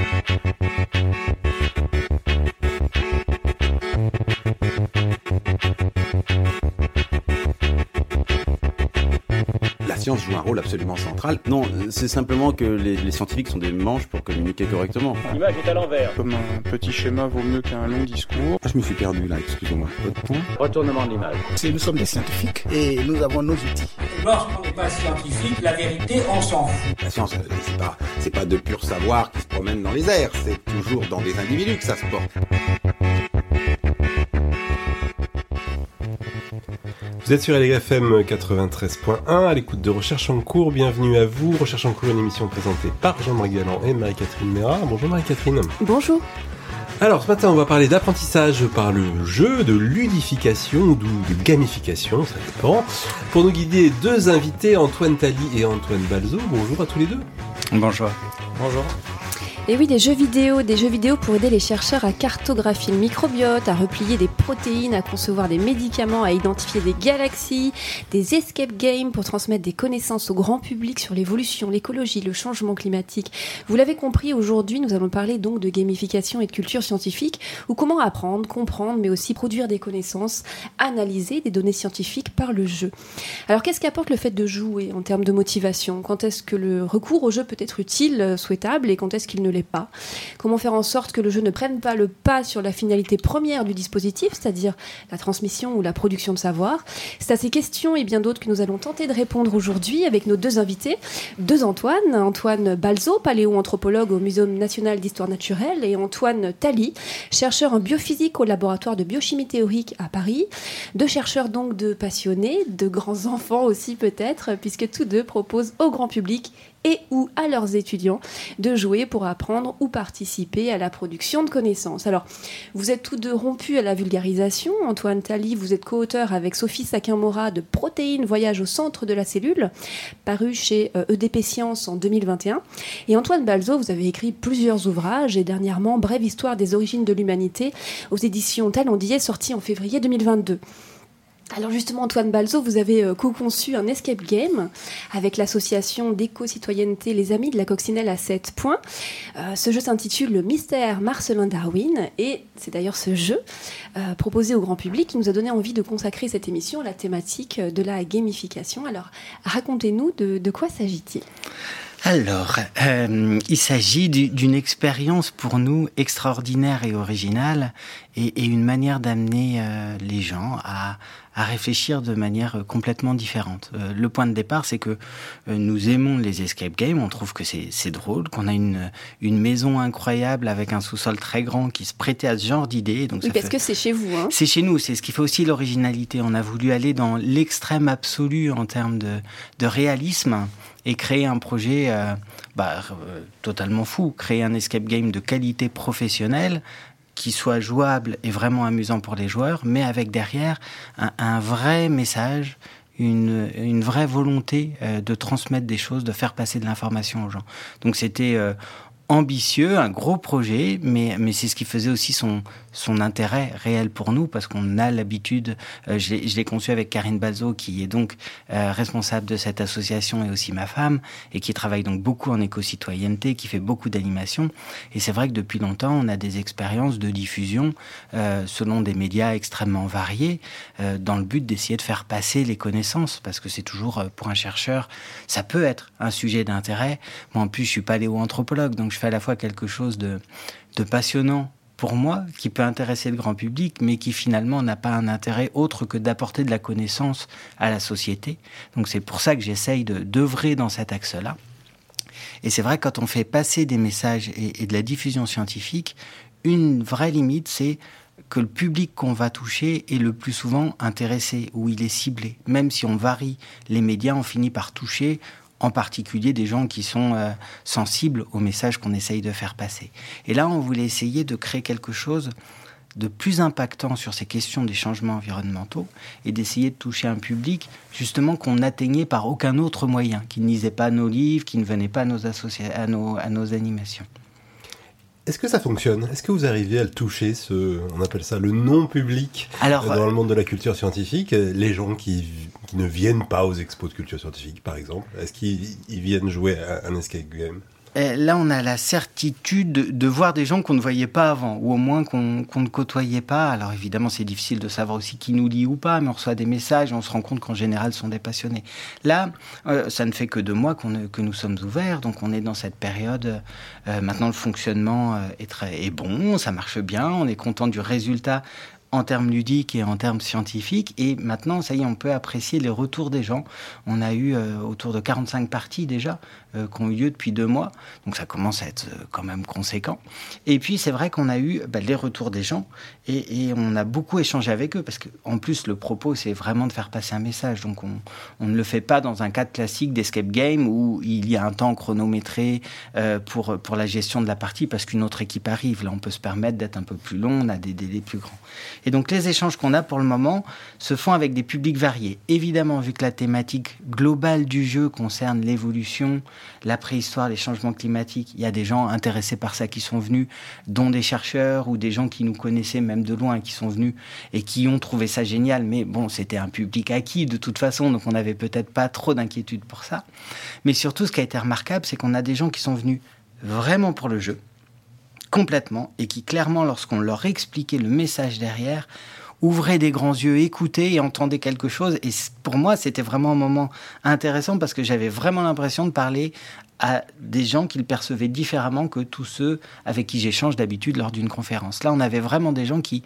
Thank you. Science joue un rôle absolument central. Non, c'est simplement que les, scientifiques sont des manches pour communiquer correctement. L'image est à l'envers. Comme un petit schéma vaut mieux qu'un long discours. Ah, je me suis perdu là, excusez-moi. Retournement de l'image. Nous sommes des scientifiques et nous avons nos outils. Lorsqu'on n'est pas scientifique, la vérité, on s'en fout. La science, c'est pas, c'est pas de pur savoir qui se promène dans les airs, c'est toujours dans des individus que ça se porte. Vous êtes sur LFM 93.1 à l'écoute de Recherche en cours. Bienvenue à vous. Recherche en cours, une émission présentée par Jean-Marie Galland et Marie-Catherine Méra. Bonjour Marie-Catherine. Bonjour. Alors ce matin, on va parler d'apprentissage par le jeu, de ludification ou de gamification, ça dépend. Pour nous guider, deux invités, Antoine Tali et Antoine Balzo. Bonjour à tous les deux. Bonjour. Bonjour. Et oui, des jeux vidéo, des jeux vidéo pour aider les chercheurs à cartographier le microbiote, à replier des protéines, à concevoir des médicaments, à identifier des galaxies, des escape games pour transmettre des connaissances au grand public sur l'évolution, l'écologie, le changement climatique. Vous l'avez compris, aujourd'hui, nous allons parler donc de gamification et de culture scientifique, ou comment apprendre, comprendre, mais aussi produire des connaissances, analyser des données scientifiques par le jeu. Alors, qu'est-ce qu'apporte le fait de jouer en termes de motivation? Quand est-ce que le recours au jeu peut être utile, souhaitable, et quand est-ce qu'il ne l'est pas. Comment faire en sorte que le jeu ne prenne pas le pas sur la finalité première du dispositif, c'est-à-dire la transmission ou la production de savoir C'est à ces questions et bien d'autres que nous allons tenter de répondre aujourd'hui avec nos deux invités, deux Antoine, Antoine Balzo, paléoanthropologue au Muséum national d'histoire naturelle, et Antoine Tali, chercheur en biophysique au laboratoire de biochimie théorique à Paris. Deux chercheurs donc de passionnés, de grands enfants aussi peut-être, puisque tous deux proposent au grand public et ou à leurs étudiants de jouer pour apprendre ou participer à la production de connaissances. Alors, vous êtes tous deux rompus à la vulgarisation. Antoine Tali, vous êtes co-auteur avec Sophie Saquin-Mora de Protéines Voyage au centre de la cellule, paru chez EDP euh, e Science en 2021. Et Antoine Balzo, vous avez écrit plusieurs ouvrages et dernièrement Brève histoire des origines de l'humanité aux éditions Talondier, sorti en février 2022. Alors justement, Antoine Balzo, vous avez euh, co-conçu un escape game avec l'association d'éco-citoyenneté Les Amis de la Coccinelle à 7 points. Euh, ce jeu s'intitule Le mystère Marcelin Darwin et c'est d'ailleurs ce jeu euh, proposé au grand public qui nous a donné envie de consacrer cette émission à la thématique de la gamification. Alors racontez-nous de, quoi s'agit-il? Alors, il s'agit d'une expérience pour nous extraordinaire et originale et, une manière d'amener les gens à, à réfléchir de manière euh, complètement différente. Euh, le point de départ, c'est que euh, nous aimons les escape games, on trouve que c'est drôle, qu'on a une, une maison incroyable avec un sous-sol très grand qui se prêtait à ce genre d'idées. Oui, parce que c'est chez vous. Hein. C'est chez nous, c'est ce qui fait aussi l'originalité. On a voulu aller dans l'extrême absolu en termes de, de, réalisme et créer un projet bah, totalement fou, créer un escape game de qualité professionnelle qui soit jouable et vraiment amusant pour les joueurs, mais avec derrière un, vrai message, une, une, vraie volonté euh, de transmettre des choses, de faire passer de l'information aux gens. Donc c'était euh, ambitieux, un gros projet, mais, mais c'est ce qui faisait aussi son, son intérêt réel pour nous, parce qu'on a l'habitude, euh, je l'ai conçu avec Karine Balzo, qui est donc euh, responsable de cette association et aussi ma femme, et qui travaille donc beaucoup en éco-citoyenneté, qui fait beaucoup d'animation. Et c'est vrai que depuis longtemps, on a des expériences de diffusion euh, selon des médias extrêmement variés, dans le but d'essayer de faire passer les connaissances, parce que c'est toujours, pour un chercheur, ça peut être un sujet d'intérêt. Moi, en plus, je suis paléoanthropologue, donc je fais à la fois quelque chose de, passionnant pour moi, qui peut intéresser le grand public, mais qui finalement n'a pas un intérêt autre que d'apporter de la connaissance à la société. Donc c'est pour ça que j'essaye d'œuvrer dans cet axe-là. Et c'est vrai, quand on fait passer des messages et, et de la diffusion scientifique, une vraie limite, c'est que le public qu'on va toucher est le plus souvent intéressé ou il est ciblé. Même si on varie les médias, on finit par toucher en particulier des gens qui sont euh, sensibles au message qu'on essaye de faire passer. Et là, on voulait essayer de créer quelque chose de plus impactant sur ces questions des changements environnementaux et d'essayer de toucher un public justement qu'on n'atteignait par aucun autre moyen, qui ne lisait pas nos livres, qui ne venait pas à nos, à nos, à nos animations. Est-ce que ça fonctionne? Est-ce que vous arrivez à le toucher, ce, on appelle ça le non-public Alors, dans le monde de la culture scientifique? Les gens qui, ne viennent pas aux expos de culture scientifique, par exemple, est-ce qu'ils viennent jouer à un escape game? Là, on a la certitude de, voir des gens qu'on ne voyait pas avant, ou au moins qu'on ne côtoyait pas. Alors évidemment, c'est difficile de savoir aussi qui nous lit ou pas, mais on reçoit des messages on se rend compte qu'en général, ce sont des passionnés. Là, euh, ça ne fait que deux mois que nous sommes ouverts, donc on est dans cette période. euh, maintenant, le fonctionnement euh, est, très, est bon, ça marche bien, on est content du résultat en termes ludiques et en termes scientifiques. Et maintenant, ça y est, on peut apprécier les retours des gens. On a eu euh, autour de 45 parties déjà euh, qui ont eu lieu depuis deux mois. Donc ça commence à être euh, quand même conséquent. Et puis c'est vrai qu'on a eu bah, les retours des gens et, on a beaucoup échangé avec eux parce qu'en plus le propos c'est vraiment de faire passer un message. Donc on, on ne le fait pas dans un cadre classique d'escape game où il y a un temps chronométré pour, pour la gestion de la partie parce qu'une autre équipe arrive. Là on peut se permettre d'être un peu plus long, on a des délais plus grands. Et donc les échanges qu'on a pour le moment se font avec des publics variés. Évidemment, vu que la thématique globale du jeu concerne l'évolution, la préhistoire, les changements climatiques, il y a des gens intéressés par ça qui sont venus, dont des chercheurs ou des gens qui nous connaissaient même de loin, qui sont venus et qui ont trouvé ça génial. Mais bon, c'était un public acquis de toute façon, donc on n'avait peut-être pas trop d'inquiétude pour ça. Mais surtout, ce qui a été remarquable, c'est qu'on a des gens qui sont venus vraiment pour le jeu complètement et qui clairement, lorsqu'on leur expliquait le message derrière, ouvraient des grands yeux, écoutaient et entendaient quelque chose. Et pour moi, c'était vraiment un moment intéressant parce que j'avais vraiment l'impression de parler à des gens qu'ils percevaient différemment que tous ceux avec qui j'échange d'habitude lors d'une conférence. Là, on avait vraiment des gens qui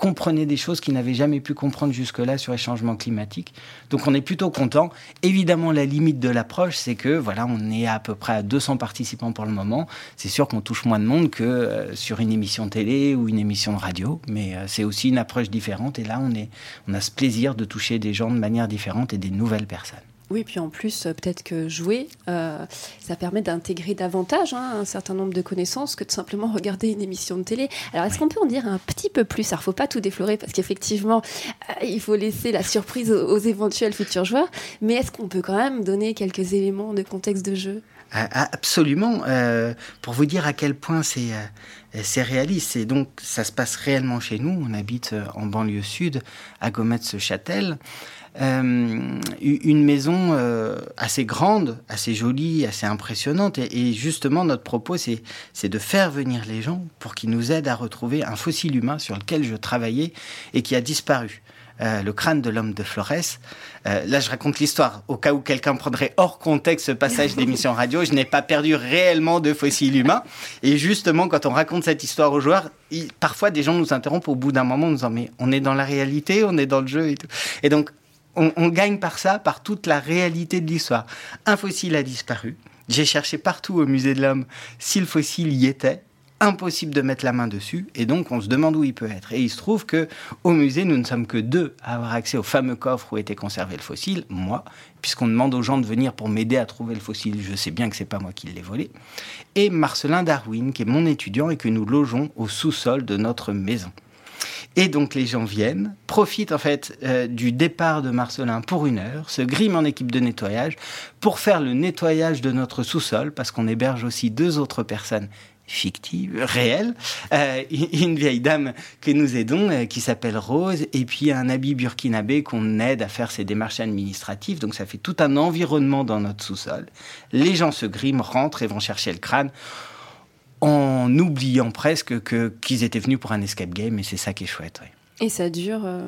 comprenaient des choses qu'ils n'avaient jamais pu comprendre jusque-là sur les changements climatiques. Donc on est plutôt content. Évidemment, la limite de l'approche, c'est que voilà, on est à peu près à 200 participants pour le moment. C'est sûr qu'on touche moins de monde que euh, sur une émission télé ou une émission de radio, mais euh, c'est aussi une approche différente. Et là, on, est, on a ce plaisir de toucher des gens de manière différente et des nouvelles personnes. Oui, puis en plus, euh, peut-être que jouer, euh, ça permet d'intégrer davantage hein, un certain nombre de connaissances que de simplement regarder une émission de télé. Alors, est-ce qu'on peut en dire un petit peu plus? Alors, faut pas tout déflorer parce qu'effectivement, euh, il faut laisser la surprise aux, aux éventuels futurs joueurs. Mais est-ce qu'on peut quand même donner quelques éléments de contexte de jeu? Ah, ah, Absolument. Euh, pour vous dire à quel point c'est euh, réaliste. Et donc, ça se passe réellement chez nous. On habite en banlieue sud, à Gometz-Châtel. Euh, une maison euh, assez grande, assez jolie, assez impressionnante. Et, justement, notre propos, c'est de faire venir les gens pour qu'ils nous aident à retrouver un fossile humain sur lequel je travaillais et qui a disparu. Euh, le crâne de l'homme de Flores. Là, je raconte l'histoire. Au cas où quelqu'un prendrait hors contexte ce passage d'émission radio, je n'ai pas perdu réellement de fossile humain. Et justement, quand on raconte cette histoire aux joueurs, parfois des gens nous interrompent au bout d'un moment en nous disant Mais on est dans la réalité, on est dans le jeu et tout. Et donc, on, gagne par ça, par toute la réalité de l'histoire. Un fossile a disparu. J'ai cherché partout au musée de l'homme si le fossile y était. Impossible de mettre la main dessus, et donc on se demande où il peut être. Et il se trouve que au musée, nous ne sommes que deux à avoir accès au fameux coffre où était conservé le fossile, moi, puisqu'on demande aux gens de venir pour m'aider à trouver le fossile. Je sais bien que c'est pas moi qui l'ai volé. Et Marcelin Darwin, qui est mon étudiant et que nous logeons au sous-sol de notre maison. Et donc les gens viennent, profitent en fait euh, du départ de Marcelin pour une heure, se griment en équipe de nettoyage pour faire le nettoyage de notre sous-sol, parce qu'on héberge aussi deux autres personnes fictives, réelles, Euh, une vieille dame que nous aidons euh, qui s'appelle Rose, et puis un habit burkinabé qu'on aide à faire ses démarches administratives. Donc ça fait tout un environnement dans notre sous-sol. Les gens se griment, rentrent et vont chercher le crâne en oubliant presque que qu'ils étaient venus pour un escape game, et c'est ça qui est chouette. Et ça dure. euh,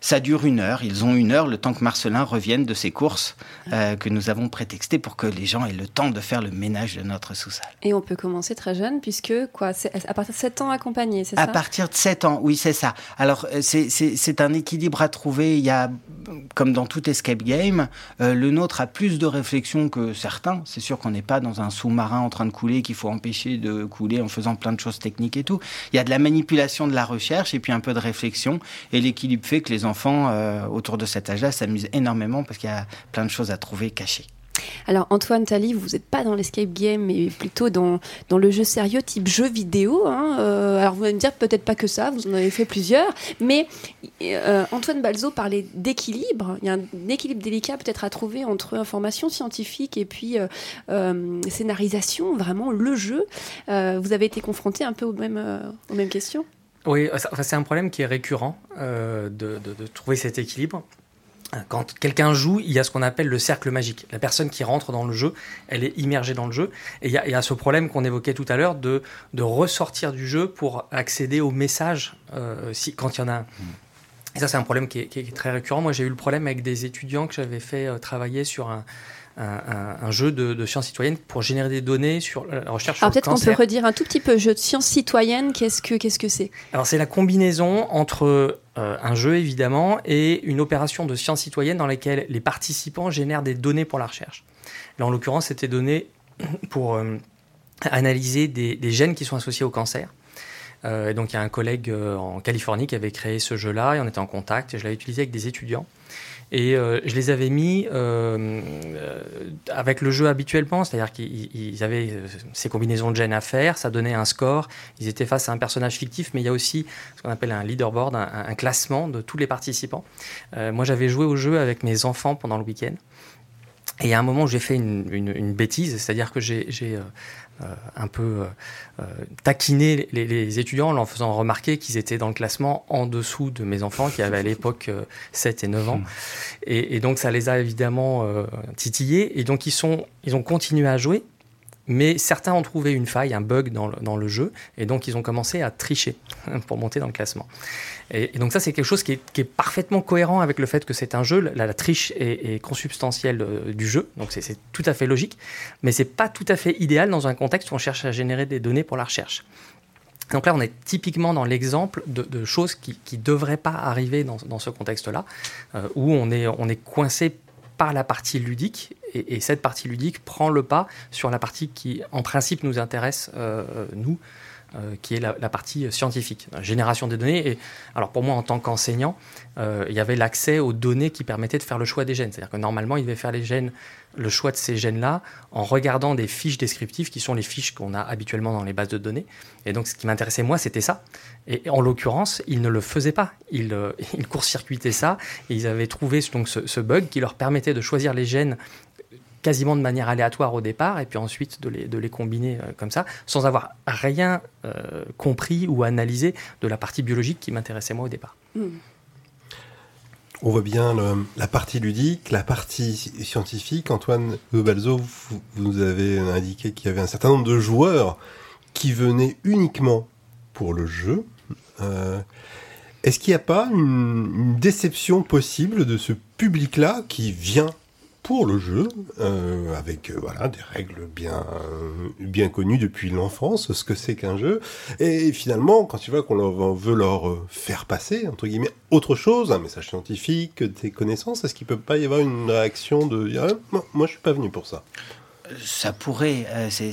Ça dure une heure. Ils ont une heure le temps que Marcelin revienne de ses courses euh, que nous avons prétextées pour que les gens aient le temps de faire le ménage de notre sous-sol. Et on peut commencer très jeune, puisque quoi, à partir de 7 ans accompagné, c'est ça? À partir de 7 ans, oui, c'est ça. Alors, euh, c'est- un équilibre à trouver. Il y a, comme dans tout escape game, euh, le nôtre a plus de réflexion que certains. C'est sûr qu'on n'est pas dans un sous-marin en train de couler qu'il faut empêcher de couler en faisant plein de choses techniques et tout. Il y a de la manipulation de la recherche et puis un peu de réflexion. Et l'équilibre fait que les enfants euh, autour de cet âge-là s'amusent énormément parce qu'il y a plein de choses à trouver cachées. Alors Antoine Tali, vous n'êtes pas dans l'escape game, mais plutôt dans, dans le jeu sérieux type jeu vidéo. hein. Euh, alors vous allez me dire peut-être pas que ça, vous en avez fait plusieurs, mais euh, Antoine Balzo parlait d'équilibre. Il y a un équilibre délicat peut-être à trouver entre information scientifique et puis scénarisation, vraiment le jeu. Vous avez été confronté un peu aux mêmes, aux mêmes questions? Oui, enfin, c'est un problème qui est récurrent euh, de, trouver cet équilibre. Quand quelqu'un joue, il y a ce qu'on appelle le cercle magique. La personne qui rentre dans le jeu, elle est immergée dans le jeu. Et il y a, ce problème qu'on évoquait tout à l'heure de, ressortir du jeu pour accéder au message euh, quand il y en a un. Et ça, c'est un problème qui est, très récurrent. Moi, j'ai eu le problème avec des étudiants que j'avais fait euh, travailler sur un, un, jeu de, de sciences citoyennes pour générer des données sur la recherche Alors sur le peut-être qu'on peut redire un tout petit peu jeu de science citoyenne. Qu'est-ce que qu'est-ce que c'est? Alors c'est la combinaison entre euh, un jeu évidemment et une opération de science citoyenne dans laquelle les participants génèrent des données pour la recherche. Là en l'occurrence c'était donné pour euh, analyser des, des gènes qui sont associés au cancer. Euh, et donc il y a un collègue euh, en Californie qui avait créé ce jeu-là et on était en contact et je l'avais utilisé avec des étudiants. Et euh, je les avais mis euh, euh, avec le jeu habituellement, c'est-à-dire qu'ils ils avaient ces combinaisons de gènes à faire, ça donnait un score, ils étaient face à un personnage fictif, mais il y a aussi ce qu'on appelle un leaderboard, un, classement de tous les participants. Moi j'avais joué au jeu avec mes enfants pendant le week-end. Et a un moment j'ai fait une, bêtise, c'est-à-dire que j'ai un peu euh, euh, taquiné les, les étudiants en leur faisant remarquer qu'ils étaient dans le classement en dessous de mes enfants qui avaient à l'époque euh, 7 et 9 ans. Et, et donc ça les a évidemment euh, titillés. Et donc ils, sont, ils ont continué à jouer, mais certains ont trouvé une faille, un bug dans le, dans le jeu, et donc ils ont commencé à tricher pour monter dans le classement. Et, donc ça, c'est quelque chose qui est, parfaitement cohérent avec le fait que c'est un jeu. La, triche est, consubstantielle euh, du jeu, donc c'est- tout à fait logique, mais c'est pas tout à fait idéal dans un contexte où on cherche à générer des données pour la recherche. Donc là, on est typiquement dans l'exemple de, choses qui ne devraient pas arriver dans, ce contexte-là, euh, où on est, on est coincé par la partie ludique, et, et cette partie ludique prend le pas sur la partie qui, en principe, nous intéresse, euh, nous, euh, qui est la, partie scientifique, la génération des données. Et alors pour moi, en tant qu'enseignant, euh, il y avait l'accès aux données qui permettaient de faire le choix des gènes. C'est-à-dire que normalement, il devait faire les gènes, le choix de ces gènes-là en regardant des fiches descriptives qui sont les fiches qu'on a habituellement dans les bases de données. Et donc, ce qui m'intéressait, moi, c'était ça. Et en l'occurrence, ils ne le faisaient pas. Ils, euh, ils court-circuitaient ça. Et ils avaient trouvé donc, ce bug qui leur permettait de choisir les gènes quasiment de manière aléatoire au départ, et puis ensuite de les, combiner euh, comme ça, sans avoir rien euh, compris ou analysé de la partie biologique qui m'intéressait moi au départ. On voit bien la partie ludique, la partie scientifique. Antoine Balzo, vous, nous avez indiqué qu'il y avait un certain nombre de joueurs qui venaient uniquement pour le jeu. Euh, Est-ce qu'il n'y a pas une déception possible de ce public-là qui vient pour le jeu, euh, avec euh, voilà des règles bien euh, bien connues depuis l'enfance, ce que c'est qu'un jeu, et finalement quand tu vois qu'on veut leur faire passer entre guillemets autre chose, un message scientifique, des connaissances, est-ce qu'il peut pas y avoir une réaction de Ah, moi, moi je suis pas venu pour ça? Ça pourrait. c'est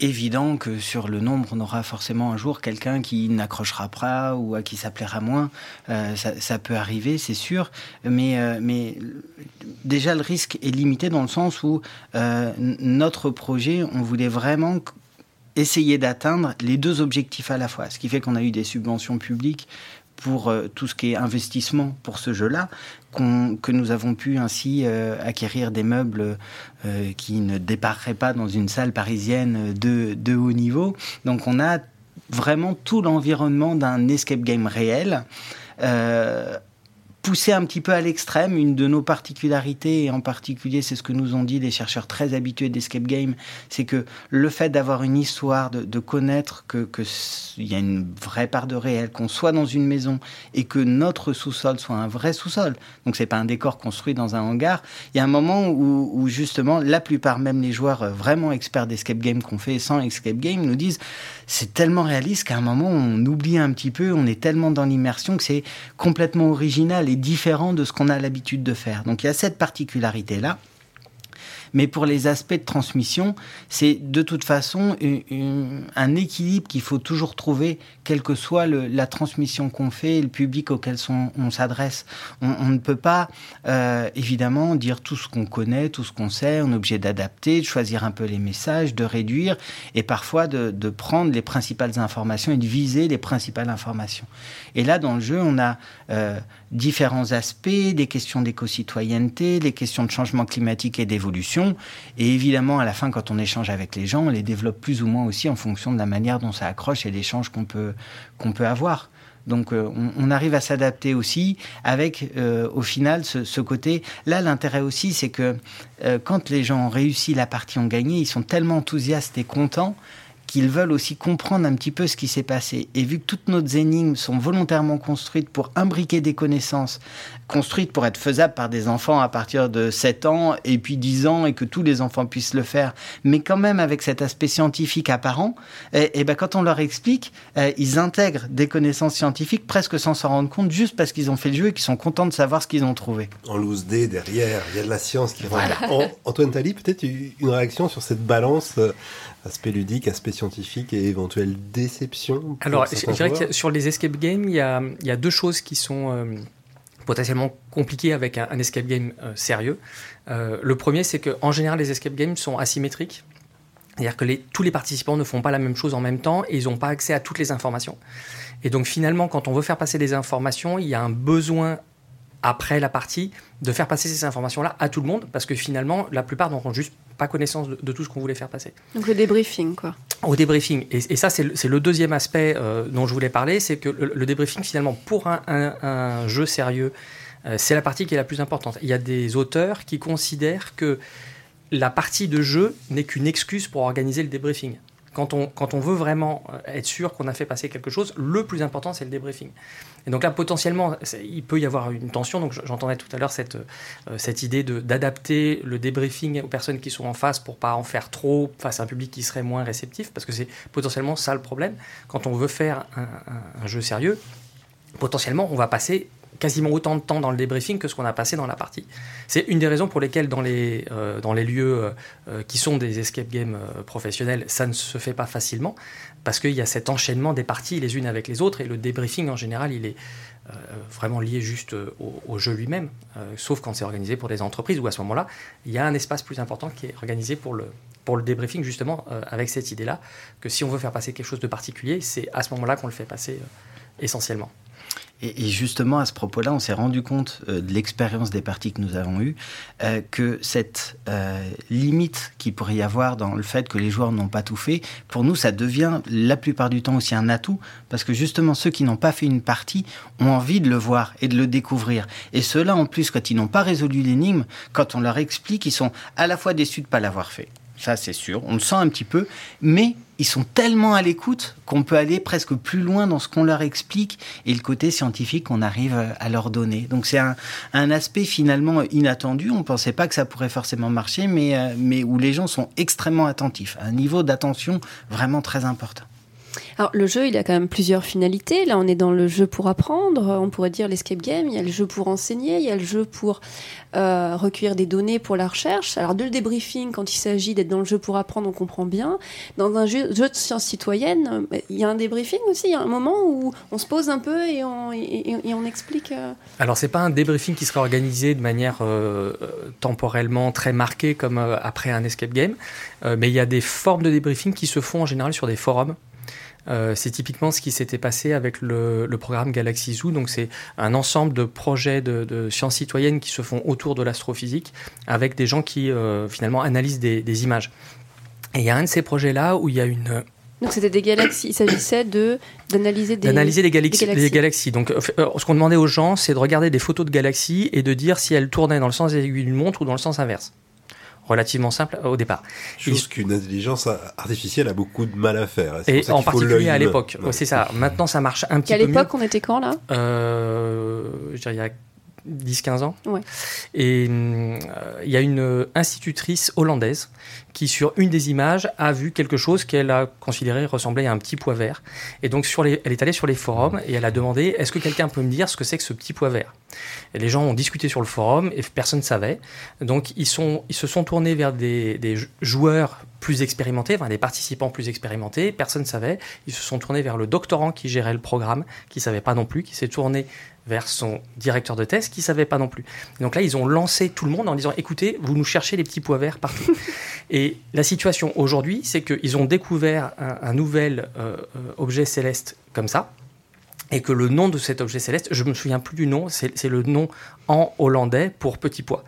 évident que sur le nombre, on aura forcément un jour quelqu'un qui n'accrochera pas ou à qui ça plaira moins. Euh, ça, peut arriver, c'est sûr. Mais, euh, mais déjà, le risque est limité dans le sens où euh, notre projet, on voulait vraiment essayer d'atteindre les deux objectifs à la fois. Ce qui fait qu'on a eu des subventions publiques pour euh, tout ce qui est investissement pour ce jeu-là, que nous avons pu ainsi euh, acquérir des meubles euh, qui ne dépareraient pas dans une salle parisienne de, de haut niveau. Donc on a vraiment tout l'environnement d'un escape game réel. Poussé un petit peu à l'extrême, une de nos particularités, et en particulier c'est ce que nous ont dit les chercheurs très habitués d'escape game, c'est que le fait d'avoir une histoire, de, de connaître que qu'il y a une vraie part de réel, qu'on soit dans une maison et que notre sous-sol soit un vrai sous-sol, donc c'est pas un décor construit dans un hangar, il y a un moment où, où justement la plupart, même les joueurs euh, vraiment experts d'escape game qu'on fait sans escape game, nous disent c'est tellement réaliste qu'à un moment on oublie un petit peu, on est tellement dans l'immersion que c'est complètement original et différent de ce qu'on a l'habitude de faire. Donc il y a cette particularité-là. Mais pour les aspects de transmission, c'est de toute façon un équilibre qu'il faut toujours trouver, quelle que soit la transmission qu'on fait le public auquel on s'adresse. On, ne peut pas, euh, évidemment, dire tout ce qu'on connaît, tout ce qu'on sait. On est obligé d'adapter, de choisir un peu les messages, de réduire et parfois de, de prendre les principales informations et de viser les principales informations. Et là, dans le jeu, on a euh, différents aspects, des questions d'éco-citoyenneté, les questions de changement climatique et d'évolution. Et évidemment, à la fin, quand on échange avec les gens, on les développe plus ou moins aussi en fonction de la manière dont ça accroche et l'échange qu'on peut, qu'on peut avoir. Donc euh, on, arrive à s'adapter aussi avec euh, au final ce, ce côté. Là, l'intérêt aussi, c'est que euh, quand les gens ont réussi la partie, ont gagné, ils sont tellement enthousiastes et contents qu'ils veulent aussi comprendre un petit peu ce qui s'est passé. Et vu que toutes nos énigmes sont volontairement construites pour imbriquer des connaissances, construites pour être faisables par des enfants à partir de 7 ans et puis 10 ans et que tous les enfants puissent le faire, mais quand même avec cet aspect scientifique apparent, et, et ben quand on leur explique, euh, ils intègrent des connaissances scientifiques presque sans s'en rendre compte, juste parce qu'ils ont fait le jeu et qu'ils sont contents de savoir ce qu'ils ont trouvé. En loose D derrière, il y a de la science qui Voilà. rentre. En- Antoine Tali, peut-être une réaction sur cette balance euh, aspect ludique, aspect scientifique et éventuelle déception Alors, je dirais que sur les escape games, il y a, il y a deux choses qui sont euh, potentiellement compliquées avec un, un escape game euh, sérieux. Euh, le premier, c'est qu'en général, les escape games sont asymétriques. C'est-à-dire que les- tous les participants ne font pas la même chose en même temps et ils n'ont pas accès à toutes les informations. Et donc finalement, quand on veut faire passer des informations, il y a un besoin après la partie de faire passer ces informations-là à tout le monde parce que finalement, la plupart n'auront juste pas connaissance de- de tout ce qu'on voulait faire passer Donc le débriefing, quoi. au débriefing. Et, et ça, c'est le, deuxième aspect euh, dont je voulais parler, c'est que le, le débriefing, finalement, pour un, un- un jeu sérieux, euh, c'est la partie qui est la plus importante. Il y a des auteurs qui considèrent que la partie de jeu n'est qu'une excuse pour organiser le débriefing. Quand on, veut vraiment euh, être sûr qu'on a fait passer quelque chose, le plus important, c'est le débriefing. Et donc là, potentiellement, il peut y avoir une tension. Donc j'entendais tout à l'heure cette, euh, idée d'adapter le débriefing aux personnes qui sont en face pour pas en faire trop face à un public qui serait moins réceptif, parce que c'est potentiellement ça le problème. Quand on veut faire un jeu sérieux, potentiellement, on va passer quasiment autant de temps dans le débriefing que ce qu'on a passé dans la partie. C'est une des raisons pour lesquelles dans les, euh, dans les lieux euh, euh, qui sont des escape games professionnels, ça ne se fait pas facilement, parce qu'il y a cet enchaînement des parties les unes avec les autres, et le débriefing en général, il est vraiment lié juste au, jeu lui-même, sauf quand c'est organisé pour des entreprises, où à ce moment-là, il y a un espace plus important qui est organisé pour le, pour le débriefing, justement, avec cette idée-là, que si on veut faire passer quelque chose de particulier, c'est à ce moment-là qu'on le fait passer essentiellement. Et, justement, à ce propos-là, on s'est rendu compte euh, de l'expérience des parties que nous avons eues, euh, que cette euh, limite qu'il pourrait y avoir dans le fait que les joueurs n'ont pas tout fait, pour nous, ça devient la plupart du temps aussi un atout, parce que justement, ceux qui n'ont pas fait une partie ont envie de le voir et de le découvrir. Et ceux-là, en plus, quand ils n'ont pas résolu l'énigme, quand on leur explique, ils sont à la fois déçus de ne pas l'avoir fait. Ça, c'est sûr. On le sent un petit peu. Mais ils sont tellement à l'écoute qu'on peut aller presque plus loin dans ce qu'on leur explique et le côté scientifique qu'on arrive à leur donner. Donc, c'est un, aspect finalement inattendu. On ne pensait pas que ça pourrait forcément marcher, mais, euh, mais où les gens sont extrêmement attentifs. Un niveau d'attention vraiment très important. Alors, le jeu, il a quand même plusieurs finalités. Là, on est dans le jeu pour apprendre. On pourrait dire l'escape game. Il y a le jeu pour enseigner. Il y a le jeu pour euh, recueillir des données pour la recherche. Alors, de le débriefing, quand il s'agit d'être dans le jeu pour apprendre, on comprend bien. Dans un jeu, de sciences citoyennes, euh, il y a un débriefing aussi. Il y a un moment où on se pose un peu et on, explique. euh, Alors, c'est pas un débriefing qui serait organisé de manière euh, temporellement très marquée comme après un escape game, mais il y a des formes de débriefing qui se font en général sur des forums. Euh, c'est typiquement ce qui s'était passé avec le, le programme Galaxy Zoo. Donc, c'est un ensemble de projets de, de sciences citoyennes qui se font autour de l'astrophysique avec des gens qui euh, finalement analysent des, des images. Et il y a un de ces projets-là où il y a une, Donc, c'était des galaxies. Il s'agissait de d'analyser des. d'analyser les galaxies, des galaxies. les galaxies. Donc, euh, euh, ce qu'on demandait aux gens, c'est de regarder des photos de galaxies et de dire si elles tournaient dans le sens des aiguilles d'une montre ou dans le sens inverse. Relativement simple au départ. Chose qu'une intelligence artificielle a beaucoup de mal à faire. Et en particulier à l'époque. Ouais. C'est ça. Maintenant, ça marche un petit Et à peu mieux. l'époque, on était quand là? Euh, je dirais il y a 10-15 ans. Ouais. Et euh, il y a une institutrice hollandaise qui, sur une des images, a vu quelque chose qu'elle a considéré ressembler à un petit pois vert. Et donc, sur les, elle est allée sur les forums et elle a demandé est-ce que quelqu'un peut me dire ce que c'est que ce petit pois vert? Et les gens ont discuté sur le forum et personne ne savait. Donc, ils, sont, ils se sont tournés vers des, des joueurs plus expérimentés, enfin des participants plus expérimentés, personne ne savait. Ils se sont tournés vers le doctorant qui gérait le programme, qui ne savait pas non plus, qui s'est tourné vers son directeur de thèse qui savait pas non plus. Donc là, ils ont lancé tout le monde en disant écoutez, vous nous cherchez les petits pois verts partout. Et la situation aujourd'hui, c'est qu'ils ont découvert un, un nouvel euh, euh, objet céleste comme ça. Et que le nom de cet objet céleste, je me souviens plus du nom, c'est c'est le nom en hollandais pour petit pois,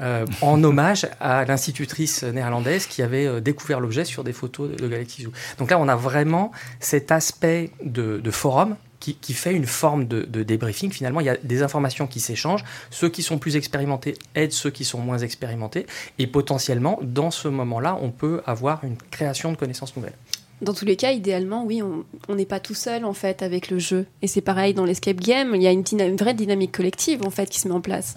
Euh, en hommage à l'institutrice néerlandaise qui avait euh, découvert l'objet sur des photos de, de Galaxy Zoo. Donc là, on a vraiment cet aspect de, de forum qui, fait une forme de, de, débriefing. Finalement, il y a des informations qui s'échangent. Ceux qui sont plus expérimentés aident ceux qui sont moins expérimentés. Et potentiellement, dans ce moment-là, on peut avoir une création de connaissances nouvelles. Dans tous les cas, idéalement, oui, on n'est pas tout seul en fait avec le jeu. Et c'est pareil dans l'escape game, il y a une, une, vraie dynamique collective en fait qui se met en place.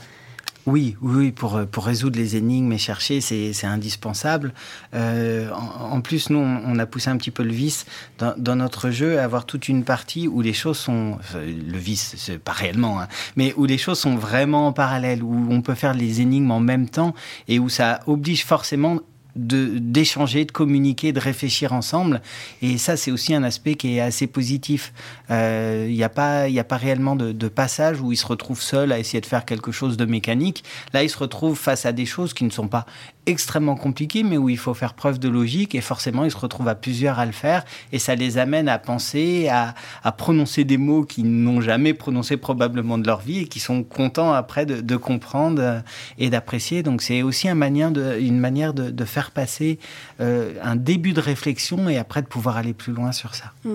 Oui, oui, pour, pour résoudre les énigmes et chercher, c'est indispensable. Euh, en, en, plus, nous, on a poussé un petit peu le vice dans, dans, notre jeu, à avoir toute une partie où les choses sont... Le vice, c'est pas réellement, hein, mais où les choses sont vraiment en parallèle, où on peut faire les énigmes en même temps et où ça oblige forcément d'échanger, de, communiquer, de réfléchir ensemble. Et ça, c'est aussi un aspect qui est assez positif. Il euh, n'y a, pas, y a pas réellement de, de, passage où il se retrouve seul à essayer de faire quelque chose de mécanique. Là, il se retrouve face à des choses qui ne sont pas extrêmement compliquées, mais où il faut faire preuve de logique. Et forcément, ils se retrouvent à plusieurs à le faire. Et ça les amène à penser, à, prononcer des mots qu'ils n'ont jamais prononcés probablement de leur vie et qui sont contents après de, comprendre et d'apprécier. Donc, c'est aussi une manière de, de faire passer euh, un début de réflexion et après de pouvoir aller plus loin sur ça. Mmh.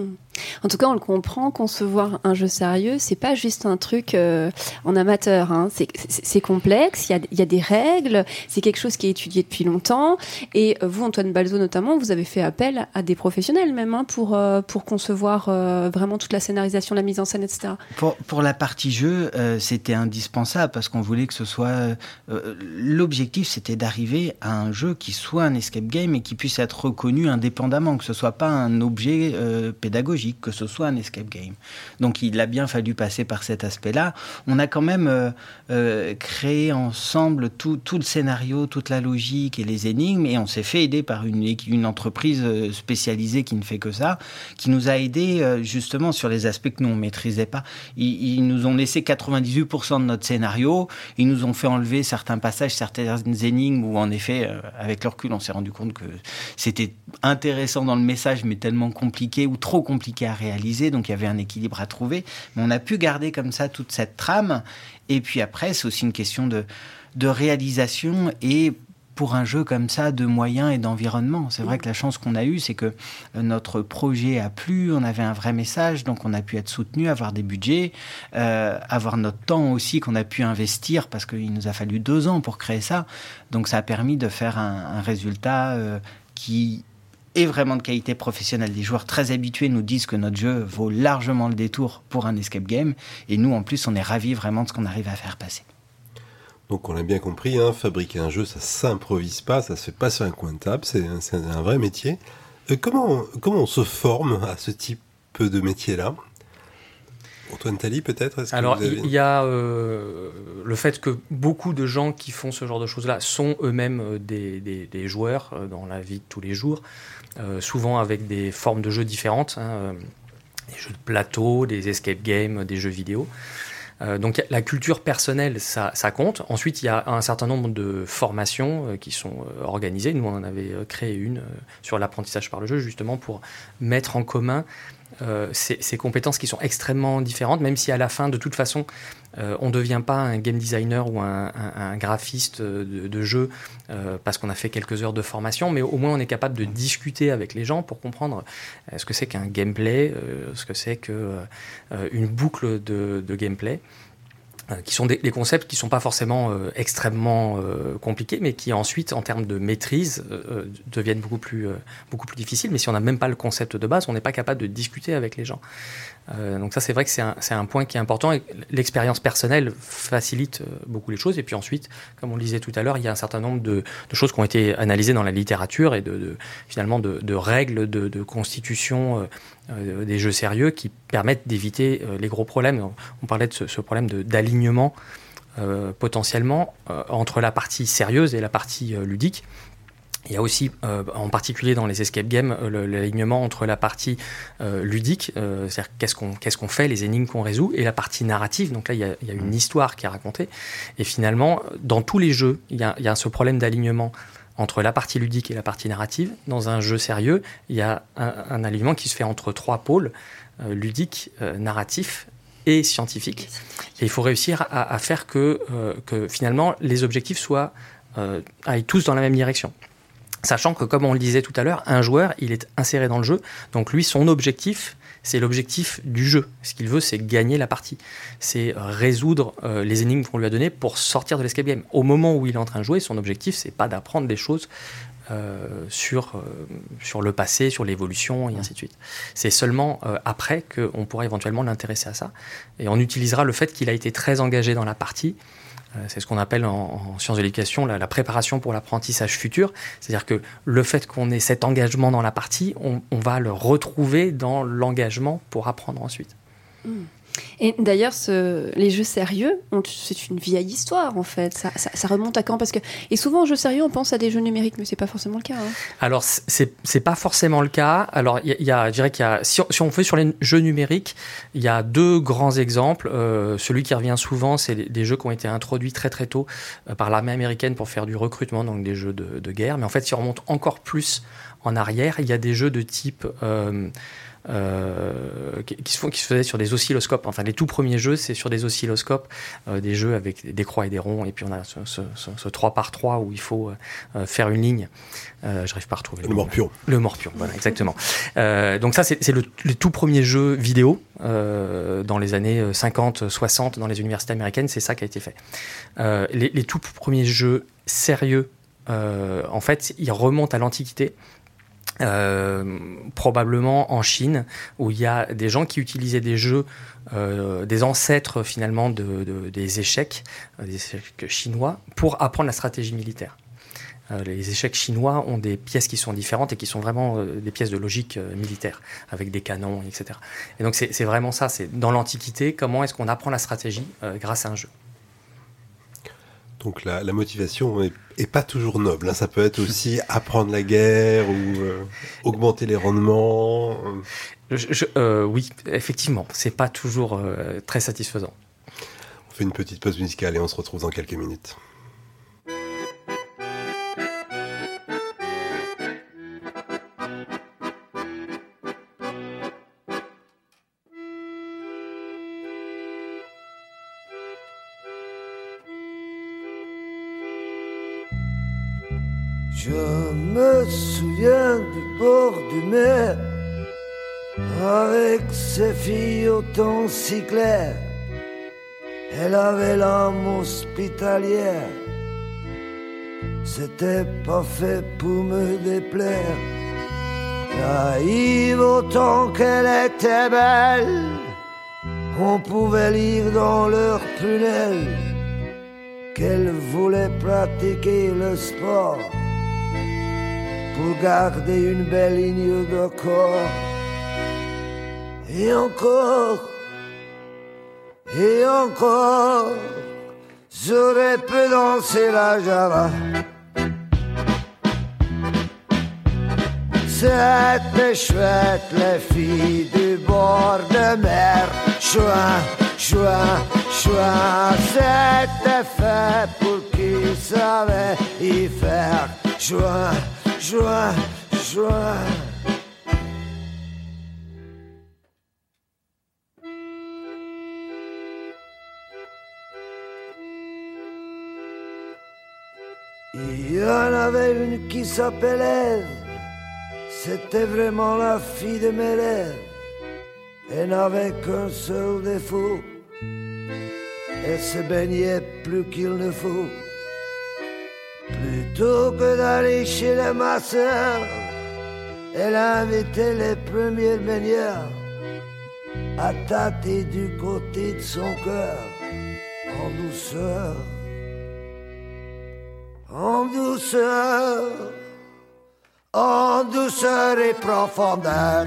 En tout cas, on le comprend, concevoir un jeu sérieux, c'est pas juste un truc euh, en amateur. Hein. C'est complexe, il y a, des règles, c'est quelque chose qui est étudié depuis longtemps. Et euh, vous, Antoine Balzo notamment, vous avez fait appel à des professionnels même hein, pour, euh, pour concevoir vraiment toute la scénarisation, la mise en scène, etc. Pour, pour la partie jeu, c'était indispensable parce qu'on voulait que ce soit... L'objectif, c'était d'arriver à un jeu qui soit un escape game et qui puisse être reconnu indépendamment, que ce soit pas un objet pédagogique, que ce soit un escape game. Donc il a bien fallu passer par cet aspect-là. On a quand même euh, euh, créé ensemble tout, le scénario, toute la logique et les énigmes, et on s'est fait aider par une, entreprise spécialisée qui ne fait que ça, qui nous a aidé euh, justement sur les aspects que nous on maîtrisait pas. Ils, nous ont laissé 98% de notre scénario, ils nous ont fait enlever certains passages, certaines énigmes où en effet, euh, avec le recul, on s'est rendu compte que c'était intéressant dans le message, mais tellement compliqué ou trop compliqué à réaliser, donc il y avait un équilibre à trouver. Mais on a pu garder comme ça toute cette trame. Et puis après, c'est aussi une question de, de réalisation et pour un jeu comme ça de moyens et d'environnement. C'est vrai que la chance qu'on a eue, c'est que notre projet a plu, on avait un vrai message, donc on a pu être soutenu, avoir des budgets, euh, avoir notre temps aussi qu'on a pu investir parce qu'il nous a fallu deux ans pour créer ça. Donc ça a permis de faire un, un résultat euh, qui est vraiment de qualité professionnelle. Les joueurs très habitués nous disent que notre jeu vaut largement le détour pour un escape game. Et nous, en plus, on est ravis vraiment de ce qu'on arrive à faire passer. Donc on l'a bien compris, hein, fabriquer un jeu, ça s'improvise pas, ça se fait pas sur un coin de table, c'est un, un, vrai métier. Euh, comment, comment on se forme à ce type de métier-là? Antoine Tali, peut-être Alors, il avez... y a euh, le fait que beaucoup de gens qui font ce genre de choses-là sont eux-mêmes des, des, des, joueurs euh, dans la vie de tous les jours, euh, souvent avec des formes de jeux différentes, hein, des jeux de plateau, des escape games, des jeux vidéo. Euh, donc la culture personnelle, ça, ça, compte. Ensuite, il y a un certain nombre de formations euh, qui sont euh, organisées. Nous, on en avait créé une sur l'apprentissage par le jeu, justement pour mettre en commun euh, ces, ces, compétences qui sont extrêmement différentes, même si à la fin, de toute façon, euh, on ne devient pas un game designer ou un, graphiste de, jeu euh, parce qu'on a fait quelques heures de formation, mais au moins on est capable de discuter avec les gens pour comprendre ce que c'est qu'un gameplay, ce que c'est qu'une boucle de gameplay qui sont des, concepts qui sont pas forcément euh, extrêmement euh, compliqués, mais qui ensuite, en termes de maîtrise, euh, deviennent beaucoup plus, beaucoup plus difficiles. Mais si on n'a même pas le concept de base, on n'est pas capable de discuter avec les gens. Donc ça, c'est vrai que c'est un, point qui est important. L'expérience personnelle facilite beaucoup les choses. Et puis ensuite, comme on le disait tout à l'heure, il y a un certain nombre de, choses qui ont été analysées dans la littérature et de, finalement de, règles de, constitution euh, des jeux sérieux qui permettent d'éviter euh, les gros problèmes. On parlait de ce, problème d'alignement euh, potentiellement entre la partie sérieuse et la partie ludique. Il y a aussi, euh, en particulier dans les escape games, l'alignement entre la partie euh, ludique, euh, c'est-à-dire qu'est-ce qu'on qu'est-ce qu'on fait, les énigmes qu'on résout, et la partie narrative. Donc là, il y a, il y a une histoire qui est racontée. Et finalement, dans tous les jeux, il y a, il y a ce problème d'alignement entre la partie ludique et la partie narrative. Dans un jeu sérieux, il y a un, un alignement qui se fait entre trois pôles, euh, ludique, euh, narratif et scientifique. Et il faut réussir à, à faire que, euh, que finalement les objectifs soient, aillent tous dans la même direction. Sachant que, comme on le disait tout à l'heure, un joueur, il est inséré dans le jeu. Donc lui, son objectif, c'est l'objectif du jeu. Ce qu'il veut, c'est gagner la partie. C'est résoudre euh, les énigmes qu'on lui a données pour sortir de l'escape game. Au moment où il est en train de jouer, son objectif, c'est pas d'apprendre des choses euh, sur, euh, sur le passé, sur l'évolution, et ainsi de suite. C'est seulement après qu'on pourra éventuellement l'intéresser à ça. Et on utilisera le fait qu'il a été très engagé dans la partie euh, c'est ce qu'on appelle en, sciences de l'éducation la, préparation pour l'apprentissage futur. C'est-à-dire que le fait qu'on ait cet engagement dans la partie, on, va le retrouver dans l'engagement pour apprendre ensuite. Mmh. Et d'ailleurs, les jeux sérieux, c'est une vieille histoire en fait. Ça, remonte à quand? Parce que et souvent, en jeux sérieux, on pense à des jeux numériques, mais c'est pas forcément le cas. Hein. Alors, c'est pas forcément le cas. Alors, il y, a, je dirais qu'il y a, si, on fait sur les jeux numériques, il y a deux grands exemples. Euh, celui qui revient souvent, c'est des jeux qui ont été introduits très très tôt euh, par l'armée américaine pour faire du recrutement, donc des jeux de, guerre. Mais en fait, si on remonte encore plus en arrière, il y a des jeux de type euh, euh, qui, se font, qui se faisaient sur des oscilloscopes. Enfin, les tout premiers jeux, c'est sur des oscilloscopes, euh, des jeux avec des croix et des ronds, et puis on a ce, 3 par 3 où il faut euh, faire une ligne. J'arrive pas à retrouver le, le morpion. Le morpion, voilà, exactement. donc ça, c'est le, le, tout premier jeu vidéo dans les années 50-60 dans les universités américaines, c'est ça qui a été fait. Les, les, tout premiers jeux sérieux, en fait, ils remontent à l'Antiquité. Euh, probablement en Chine, où il y a des gens qui utilisaient des jeux, euh, des ancêtres finalement de, des échecs, euh, des échecs chinois, pour apprendre la stratégie militaire. les échecs chinois ont des pièces qui sont différentes et qui sont vraiment des pièces de logique militaire, avec des canons, etc. Et donc c'est vraiment ça, c'est dans l'Antiquité, comment est-ce qu'on apprend la stratégie grâce à un jeu. Donc la, motivation est, pas toujours noble. Hein. Ça peut être aussi apprendre la guerre ou euh, augmenter les rendements. Euh, oui, effectivement, c'est pas toujours euh, très satisfaisant. On fait une petite pause musicale et on se retrouve dans quelques minutes. Si clair. Elle avait l'âme hospitalière, c'était pas fait pour me déplaire. Naïve autant qu'elle était belle, on pouvait lire dans leurs prunelles qu'elle voulait pratiquer le sport pour garder une belle ligne de corps. Et encore, et encore, j'aurais pu danser la java. C'était chouette, les filles du bord de mer. Chouin, chouin, chouin, c'était fait pour qui savait y faire. Chouin, juin, juin. Il y en avait une qui s'appelait c'était vraiment la fille de mes rêves. Elle n'avait qu'un seul défaut, elle se baignait plus qu'il ne faut. Plutôt que d'aller chez les masseurs, elle invitait les premiers baigneurs à tâter du côté de son cœur en douceur, en douceur, en douceur et profondeur.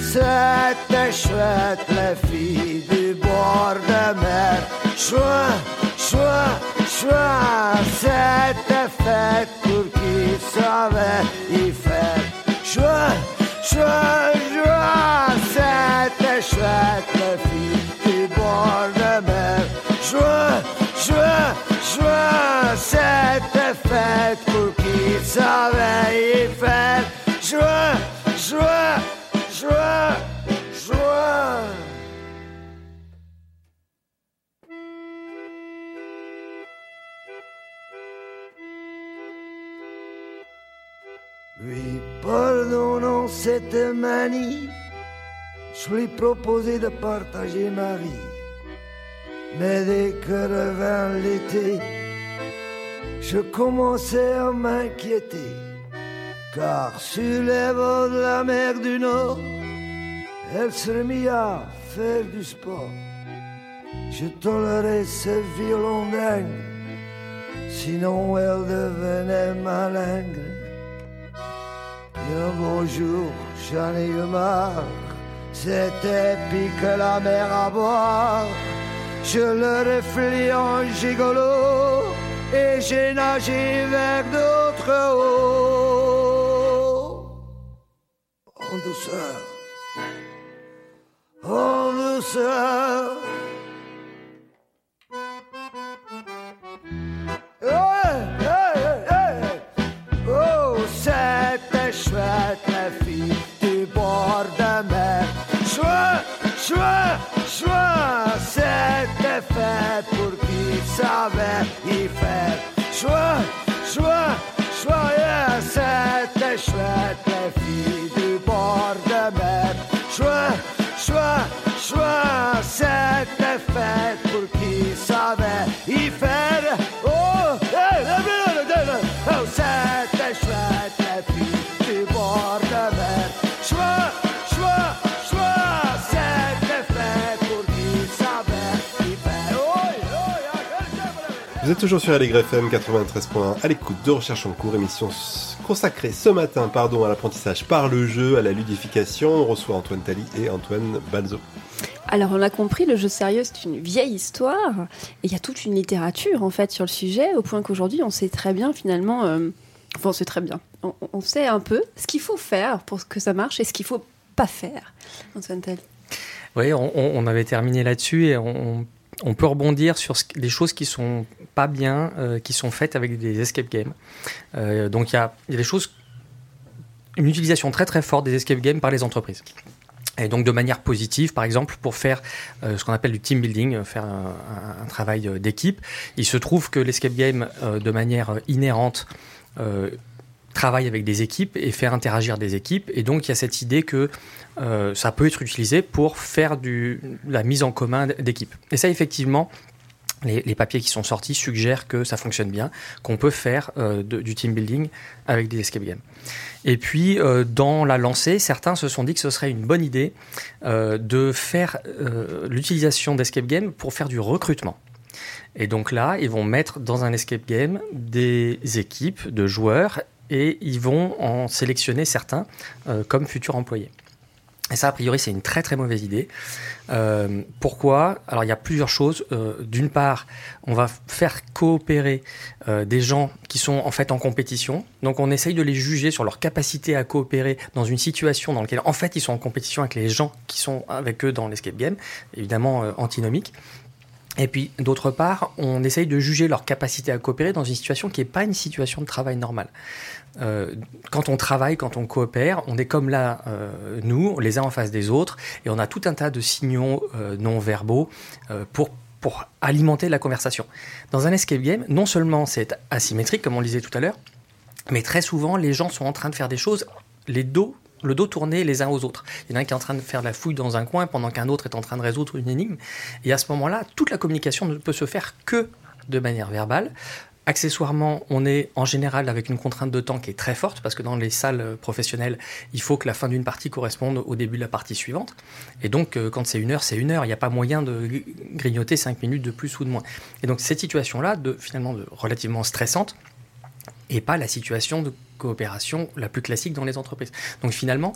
C'était chouette les filles du bord de mer. Chouin, chouin, chouin, c'était fait pour qui savait y faire. Chouin, chouin, chouin, c'était chouette les filles du bord de mer. Chouin, chouin, chouin, c'était fait pour qui savait y faire. Chouin, chouin, chouin, chouin. Lui pardonnant cette manie, je lui proposais de partager ma vie. Mais dès que revint l'été, je commençais à m'inquiéter. Car sur les bords de la mer du Nord, elle se remit à faire du sport. Je tolérais ce violon dingue, sinon elle devenait malingre. Et un beau jour, j'en ai eu marre, c'était pique la mer à boire. Je le reflis en gigolo et j'ai nagé vers d'autres eaux. En douceur, en douceur. Pour qui savait y faire. Chouette, chouette, yeah, c'était chouette, la fille du bord de mer. Chouette, chouette, chouette, c'était fait pour qui savait y faire. Vous êtes toujours sur Allegre FM 93.1 à l'écoute de Recherche en cours, émission consacrée ce matin pardon, à l'apprentissage par le jeu, à la ludification. On reçoit Antoine Tally et Antoine Balzo. Alors on l'a compris, le jeu sérieux c'est une vieille histoire et il y a toute une littérature en fait sur le sujet au point qu'aujourd'hui on sait très bien finalement, euh, enfin on sait très bien, on, on sait un peu ce qu'il faut faire pour que ça marche et ce qu'il faut pas faire. Antoine Tell. Oui, on, on- on avait terminé là-dessus et on, on peut rebondir sur ce- les choses qui sont pas bien, euh, qui sont faites avec des escape games. Euh, donc il y a, des choses, une utilisation très très forte des escape games par les entreprises. Et donc de manière positive, par exemple, pour faire euh, ce qu'on appelle du team building, faire un, travail d'équipe, il se trouve que l'escape game, de manière inhérente, travaille avec des équipes et fait interagir des équipes. Et donc il y a cette idée que ça peut être utilisé pour faire du, la mise en commun d'équipes. Et ça, effectivement, les, papiers qui sont sortis suggèrent que ça fonctionne bien, qu'on peut faire euh, du team building avec des escape games. Et puis, euh, dans la lancée, certains se sont dit que ce serait une bonne idée euh, de faire l'utilisation d'escape games pour faire du recrutement. Et donc là, ils vont mettre dans un escape game des équipes de joueurs et ils vont en sélectionner certains comme futurs employés. Et ça, a priori, c'est une très très mauvaise idée. Euh, pourquoi? Alors, il y a plusieurs choses. Euh, D'une part, on va faire coopérer euh, des gens qui sont en fait en compétition. Donc, on essaye de les juger sur leur capacité à coopérer dans une situation dans laquelle, en fait, ils sont en compétition avec les gens qui sont avec eux dans l'escape game, évidemment euh, antinomique. Et puis, d'autre part, on essaye de juger leur capacité à coopérer dans une situation qui n'est pas une situation de travail normale. Euh, quand on travaille, quand on coopère, on est comme là, euh, nous, les uns en face des autres, et on a tout un tas de signaux euh, non verbaux euh, pour pour alimenter la conversation. Dans un escape game, non seulement c'est asymétrique, comme on le disait tout à l'heure, mais très souvent, les gens sont en train de faire des choses, les dos, le dos tourné les uns aux autres. Il y en a un qui est en train de faire de la fouille dans un coin pendant qu'un autre est en train de résoudre une énigme. Et à ce moment-là, toute la communication ne peut se faire que de manière verbale. Accessoirement, on est en général avec une contrainte de temps qui est très forte parce que dans les salles euh, professionnelles, il faut que la fin d'une partie corresponde au début de la partie suivante. Et donc, euh, quand c'est une heure, c'est une heure. Il n'y a pas moyen de gr- grignoter cinq minutes de plus ou de moins. Et donc, cette situation-là, de, finalement, relativement stressante, et pas la situation de coopération la plus classique dans les entreprises. Donc finalement,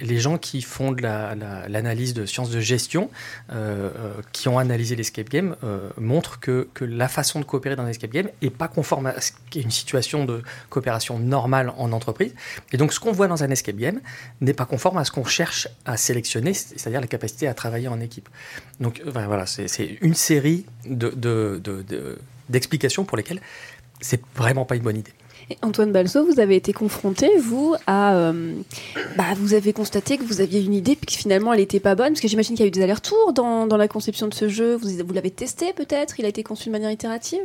les gens qui font de la- la- l'analyse de sciences de gestion, euh, euh, qui ont analysé l'escape game, euh, montrent que, que la façon de coopérer dans l'escape game n'est pas conforme à ce qui est une situation de coopération normale en entreprise. Et donc ce qu'on voit dans un escape game n'est pas conforme à ce qu'on cherche à sélectionner, c'est-à-dire la capacité à travailler en équipe. Donc euh, voilà, c'est une série de- de- de- d'explications pour lesquelles c'est vraiment pas une bonne idée. Et Antoine Balso, vous avez été confronté, vous, à. euh, bah, vous avez constaté que vous aviez une idée, puis que finalement elle n'était pas bonne, parce que j'imagine qu'il y a eu des allers-retours dans, dans la conception de ce jeu. Vous, vous l'avez testé peut-être? Il a été conçu de manière itérative?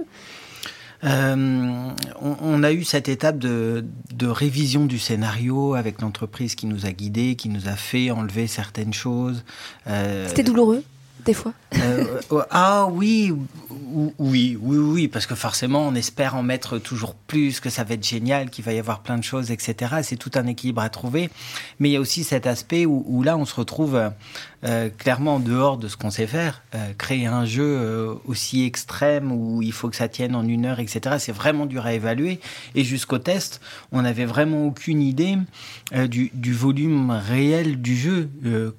Euh, on, on a eu cette étape de, de révision du scénario avec l'entreprise qui nous a guidés, qui nous a fait enlever certaines choses. Euh, C'était douloureux, des fois. euh, euh, ah oui, ou- oui, oui, oui, parce que forcément, on espère en mettre toujours plus, que ça va être génial, qu'il va y avoir plein de choses, etc. C'est tout un équilibre à trouver. Mais il y a aussi cet aspect où, où là, on se retrouve euh, clairement en dehors de ce qu'on sait faire. Euh, créer un jeu euh, aussi extrême où il faut que ça tienne en une heure, etc. C'est vraiment dur à évaluer. Et jusqu'au test, on n'avait vraiment aucune idée du, volume réel du jeu.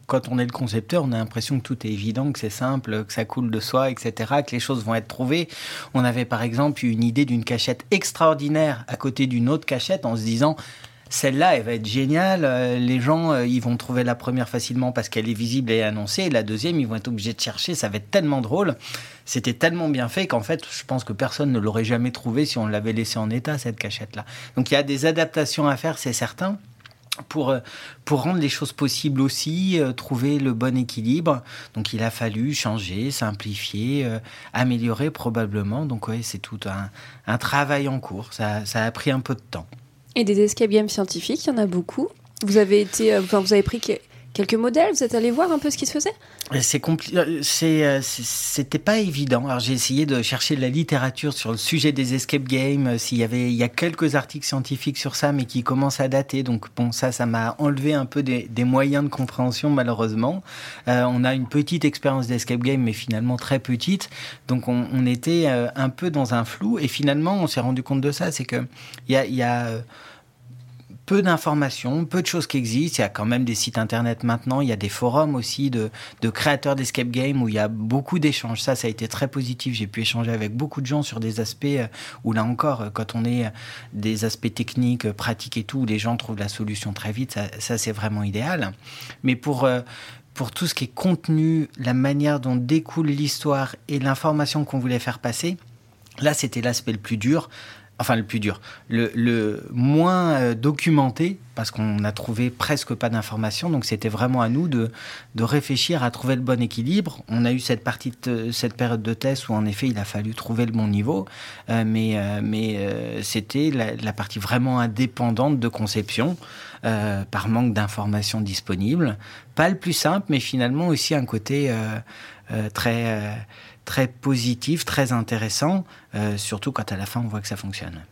Quand on est le concepteur, on a l'impression que tout est évident, que c'est simple, que ça coule de soi, etc., que les choses vont être trouvées. On avait par exemple eu une idée d'une cachette extraordinaire à côté d'une autre cachette en se disant celle-là, elle va être géniale. euh, Les gens, euh, ils vont trouver la première facilement parce qu'elle est visible et annoncée. Et la deuxième, ils vont être obligés de chercher. Ça va être tellement drôle. C'était tellement bien fait qu'en fait, je pense que personne ne l'aurait jamais trouvé si on l'avait laissé en état, cette cachette-là. Donc il y a des adaptations à faire, c'est certain pour, euh, pour rendre les choses possibles aussi, trouver le bon équilibre. Donc il a fallu changer, simplifier, améliorer probablement. Donc oui, c'est tout un, travail en cours. Ça a pris un peu de temps. Et des escape games scientifiques, il y en a beaucoup. Vous avez été, euh, enfin, vous avez pris quelques modèles, vous êtes allé voir un peu ce qui se faisait? Euh, c'est, euh, c'est- c'était pas évident. Alors j'ai essayé de chercher de la littérature sur le sujet des escape games. euh, S'il y avait, il y a quelques articles scientifiques sur ça, mais qui commencent à dater. Donc bon, ça, ça m'a enlevé un peu des, moyens de compréhension malheureusement. Euh, on a une petite expérience d'escape game, mais finalement très petite. Donc on, était euh, un peu dans un flou. Et finalement, on s'est rendu compte de ça, c'est que il y a, euh, peu d'informations, peu de choses qui existent. Il y a quand même des sites internet maintenant. Il y a des forums aussi de, créateurs d'escape game où il y a beaucoup d'échanges. Ça, ça a été très positif. J'ai pu échanger avec beaucoup de gens sur des aspects euh, où là encore, euh, quand on est euh, des aspects techniques, pratiques et tout, où les gens trouvent la solution très vite. Ça, ça c'est vraiment idéal. Mais pour pour tout ce qui est contenu, la manière dont découle l'histoire et l'information qu'on voulait faire passer, là, c'était l'aspect le plus dur enfin le plus dur, le, le moins euh, documenté, parce qu'on n'a trouvé presque pas d'informations, donc c'était vraiment à nous de, de réfléchir à trouver le bon équilibre. On a eu cette, partie de, cette période de test où en effet il a fallu trouver le bon niveau, euh, mais, euh, mais euh, c'était la, la, partie vraiment indépendante de conception, par manque d'informations disponibles. Pas le plus simple, mais finalement aussi un côté très très positif, très intéressant, euh, surtout quand à la fin on voit que ça fonctionne.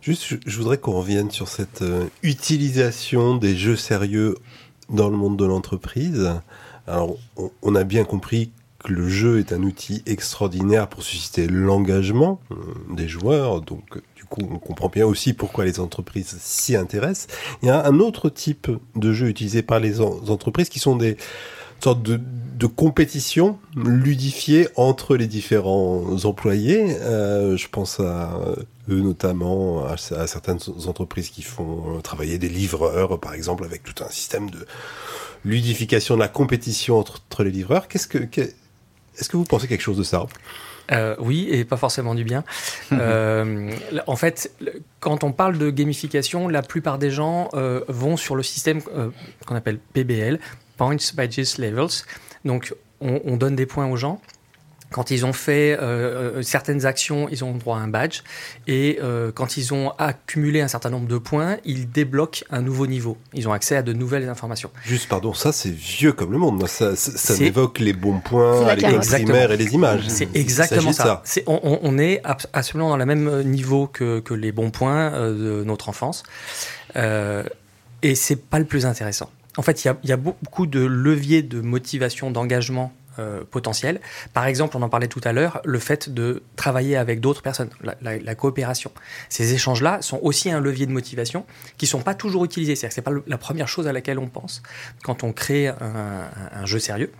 Juste, je, voudrais qu'on revienne sur cette euh, utilisation des jeux sérieux dans le monde de l'entreprise. Alors, on, a bien compris que le jeu est un outil extraordinaire pour susciter l'engagement euh, des joueurs, donc du coup on comprend bien aussi pourquoi les entreprises s'y intéressent. Il y a un autre type de jeu utilisé par les en entreprises qui sont des sorte de, de, compétition ludifiée entre les différents employés. Euh, je pense à eux notamment, à, à, certaines entreprises qui font travailler des livreurs, par exemple, avec tout un système de ludification de la compétition entre, entre les livreurs. Qu'est-ce que, qu est-ce que vous pensez quelque chose de ça? Euh, oui, et pas forcément du bien. euh, en fait, quand on parle de gamification, la plupart des gens euh, vont sur le système qu'on appelle PBL, Points, Badges, Levels. Donc, on, on, donne des points aux gens. Quand ils ont fait euh, certaines actions, ils ont droit à un badge. Et euh, quand ils ont accumulé un certain nombre de points, ils débloquent un nouveau niveau. Ils ont accès à de nouvelles informations. Juste, pardon, ça c'est vieux comme le monde. Ça, ça, ça m'évoque les bons points à l'école primaire et les images. C'est exactement ça. ça. Est, on, on, est absolument dans le même niveau que, que les bons points euh, de notre enfance. Euh, et c'est pas le plus intéressant. En fait, il y, a beaucoup de leviers de motivation, d'engagement euh, potentiel. Par exemple, on en parlait tout à l'heure, le fait de travailler avec d'autres personnes, la, coopération. Ces échanges-là sont aussi un levier de motivation qui ne sont pas toujours utilisés. C'est-à-dire que ce n'est pas la première chose à laquelle on pense quand on crée un jeu sérieux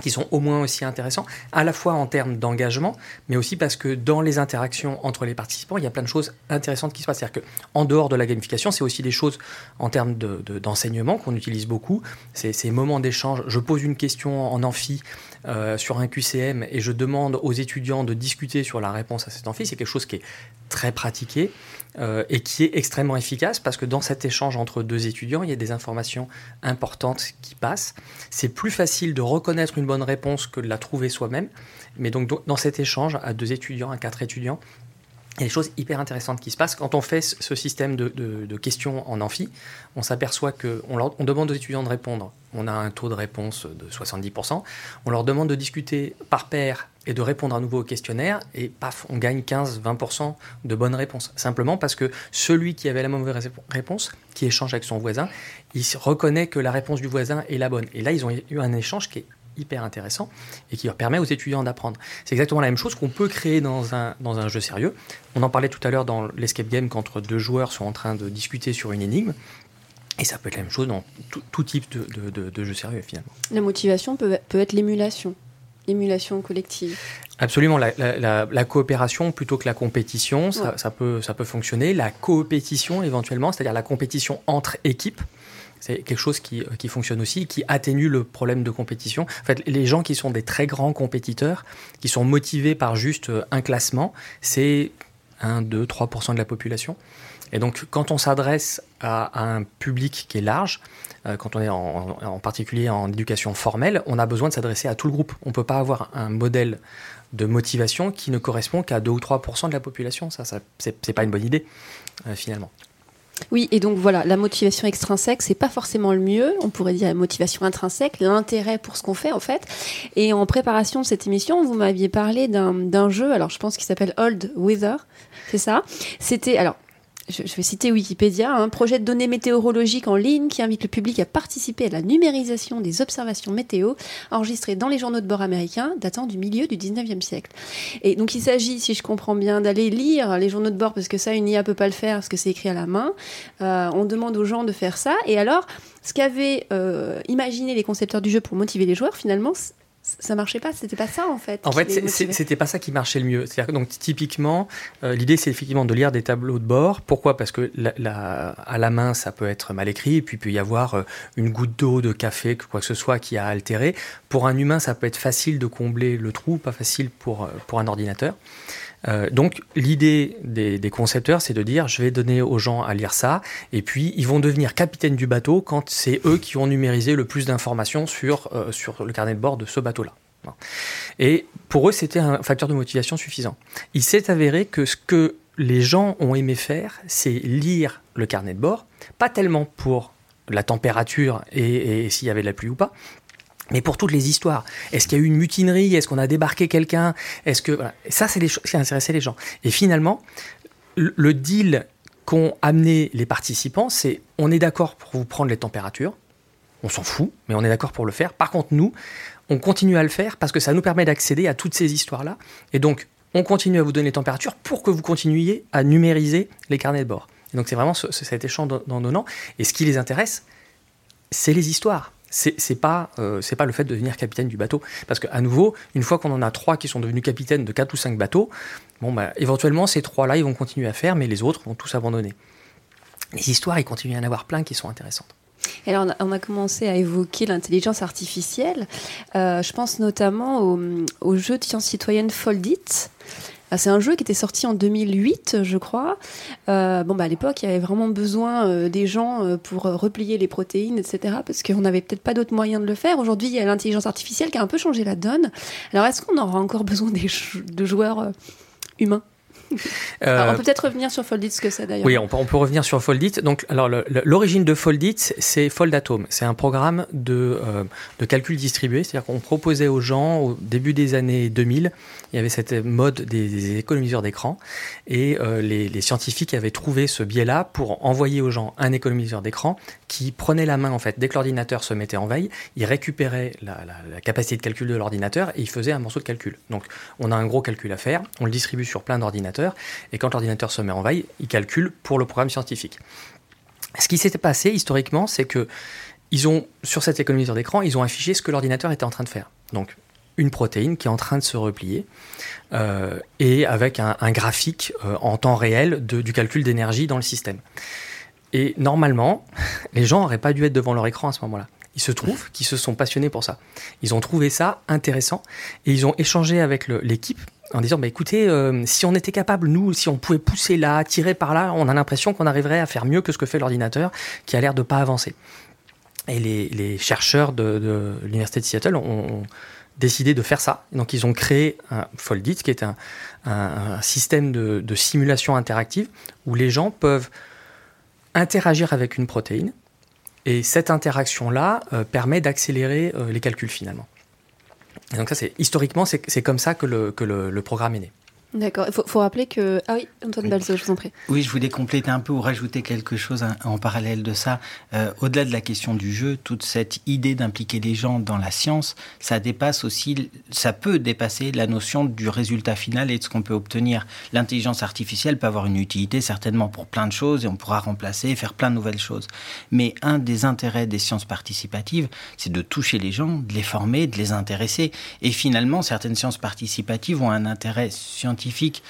qui sont au moins aussi intéressants, à la fois en termes d'engagement, mais aussi parce que dans les interactions entre les participants, il y a plein de choses intéressantes qui se passent. C'est-à-dire qu'en dehors de la gamification, c'est aussi des choses en termes d'enseignement de, de, qu'on utilise beaucoup. Ces moments d'échange. Je pose une question en amphi euh, sur un QCM et je demande aux étudiants de discuter sur la réponse à cet amphi. C'est quelque chose qui est très pratiqué euh, et qui est extrêmement efficace parce que dans cet échange entre deux étudiants, il y a des informations importantes qui passent. C'est plus facile de reconnaître une bonne réponse que de la trouver soi-même. Mais donc, do- dans cet échange, à deux étudiants, à quatre étudiants, il y a des choses hyper intéressantes qui se passent. Quand on fait ce système de, questions en amphi, on s'aperçoit qu'on on demande aux étudiants de répondre. On a un taux de réponse de 70%. On leur demande de discuter par paire et de répondre à nouveau au questionnaire. Et paf, on gagne 15-20% de bonnes réponses. Simplement parce que celui qui avait la mauvaise rép- réponse, qui échange avec son voisin, il reconnaît que la réponse du voisin est la bonne. Et là, ils ont eu un échange qui est hyper intéressant et qui leur permet aux étudiants d'apprendre. C'est exactement la même chose qu'on peut créer dans un, dans un jeu sérieux. On en parlait tout à l'heure dans l'escape game qu'entre deux joueurs sont en train de discuter sur une énigme. Et ça peut être la même chose dans tout, type de, de, de- de jeu sérieux finalement. La motivation peut, peut être l'émulation. L'émulation collective. Absolument, la, la- la- la coopération plutôt que la compétition, ça, Ouais. ça peut, ça peut fonctionner. La coopétition éventuellement, c'est-à-dire la compétition entre équipes, c'est quelque chose qui, qui fonctionne aussi, qui atténue le problème de compétition. En fait, les gens qui sont des très grands compétiteurs, qui sont motivés par juste euh, un classement, c'est 1, 2, 3% de la population. Et donc, quand on s'adresse à, un public qui est large, euh, quand on est en, particulier en éducation formelle, on a besoin de s'adresser à tout le groupe. On ne peut pas avoir un modèle de motivation qui ne correspond qu'à 2 ou 3% de la population. Ça, ça c'est pas une bonne idée, euh, finalement. Oui, et donc voilà, la motivation extrinsèque, c'est pas forcément le mieux. On pourrait dire la motivation intrinsèque, l'intérêt pour ce qu'on fait en fait. Et en préparation de cette émission, vous m'aviez parlé d'un jeu, alors je pense qu'il s'appelle Old Weather, c'est ça? C'était, alors je, vais citer Wikipédia, un projet de données météorologiques en ligne qui invite le public à participer à la numérisation des observations météo enregistrées dans les journaux de bord américains datant du milieu du 19e siècle. Et donc il s'agit, si je comprends bien, d'aller lire les journaux de bord parce que ça, une IA peut pas le faire parce que c'est écrit à la main. Euh, on demande aux gens de faire ça. Et alors, ce qu'avaient euh, imaginé les concepteurs du jeu pour motiver les joueurs, finalement, ça marchait pas. C'était pas ça en fait. En fait, c'était pas ça qui marchait le mieux. Que, donc typiquement, euh, l'idée c'est effectivement de lire des tableaux de bord. Pourquoi? Parce que la, la- à la main ça peut être mal écrit, et puis il peut y avoir euh, une goutte d'eau, de café, quoi que ce soit qui a altéré. Pour un humain, ça peut être facile de combler le trou, pas facile pour euh, pour un ordinateur. Euh, donc l'idée des, concepteurs, c'est de dire je vais donner aux gens à lire ça, et puis ils vont devenir capitaines du bateau quand c'est eux qui ont numérisé le plus d'informations sur, euh, sur le carnet de bord de ce bateau-là. Et pour eux, c'était un facteur de motivation suffisant. Il s'est avéré que ce que les gens ont aimé faire, c'est lire le carnet de bord, pas tellement pour la température et, et s'il y avait de la pluie ou pas, mais pour toutes les histoires. Est-ce qu'il y a eu une mutinerie Est-ce qu'on a débarqué quelqu'un Est-ce que ça, c'est les choses qui intéressaient les gens. Et finalement, le, deal qu'ont amené les participants, c'est on est d'accord pour vous prendre les températures. On s'en fout, mais on est d'accord pour le faire. Par contre, nous, on continue à le faire parce que ça nous permet d'accéder à toutes ces histoires-là. Et donc, on continue à vous donner les températures pour que vous continuiez à numériser les carnets de bord. Et donc, c'est vraiment ce- ce- cet échange donnant. Et ce qui les intéresse, c'est les histoires. C'est pas, euh, pas le fait de devenir capitaine du bateau. Parce qu'à nouveau, une fois qu'on en a trois qui sont devenus capitaines de quatre ou cinq bateaux, bon, bah, éventuellement, ces trois-là, ils vont continuer à faire, mais les autres vont tous abandonner. Les histoires, il continue à y en avoir plein qui sont intéressantes. Alors, on a, commencé à évoquer l'intelligence artificielle. Euh, je pense notamment au jeu de science citoyenne Foldit. Ah, C'est un jeu qui était sorti en 2008, je crois. Euh, bon, bah, à l'époque, il y avait vraiment besoin euh, des gens euh, pour euh, replier les protéines, etc. Parce qu'on n'avait peut-être pas d'autres moyens de le faire. Aujourd'hui, il y a l'intelligence artificielle qui a un peu changé la donne. Alors, est-ce qu'on aura encore besoin de joueurs humains? Alors, On peut peut-être revenir sur Foldit, ce que c'est d'ailleurs. Euh, Oui, on peut, on peut revenir sur Foldit. Donc, alors, l'origine de Foldit, c'est Foldatome. C'est un programme de, euh, de calcul distribué. C'est-à-dire qu'on proposait aux gens, au début des années 2000, il y avait cette mode des, des économiseurs d'écran. Et euh, les, les scientifiques avaient trouvé ce biais-là pour envoyer aux gens un économiseur d'écran qui prenait la main, en fait, dès que l'ordinateur se mettait en veille, il récupérait la, la- la capacité de calcul de l'ordinateur et il faisait un morceau de calcul. Donc, on a un gros calcul à faire, on le distribue sur plein d'ordinateurs, et quand l'ordinateur se met en veille, il calcule pour le programme scientifique. Ce qui s'était passé historiquement, c'est que ils ont, sur cet économiseur d'écran, ils ont affiché ce que l'ordinateur était en train de faire. Donc, une protéine qui est en train de se replier, euh, et avec un, graphique euh, en temps réel du calcul d'énergie dans le système. Et normalement, les gens n'auraient pas dû être devant leur écran à ce moment-là. Il se trouve qu'ils se sont passionnés pour ça. Ils ont trouvé ça intéressant et ils ont échangé avec l'équipe en disant bah, écoutez, euh, si on était capable, nous, si on pouvait pousser là, tirer par là, on a l'impression qu'on arriverait à faire mieux que ce que fait l'ordinateur qui a l'air de pas avancer. Et les, chercheurs de, l'université de Seattle ont, décidé de faire ça. Donc ils ont créé un Foldit, qui est un, système de, de, simulation interactive où les gens peuvent interagir avec une protéine. Et cette interaction-là euh, permet d'accélérer euh, les calculs finalement. Et donc ça, c'est historiquement, c'est comme ça que le, que le, le programme est né. D'accord. Il faut, rappeler que. Ah oui, Antoine Balzo, je vous en prie. Oui, je voulais compléter un peu ou rajouter quelque chose en parallèle de ça. Euh, au-delà de la question du jeu, toute cette idée d'impliquer les gens dans la science, ça dépasse aussi, ça peut dépasser la notion du résultat final et de ce qu'on peut obtenir. L'intelligence artificielle peut avoir une utilité certainement pour plein de choses et on pourra remplacer et faire plein de nouvelles choses. Mais un des intérêts des sciences participatives, c'est de toucher les gens, de les former, de les intéresser. Et finalement, certaines sciences participatives ont un intérêt scientifique scientifique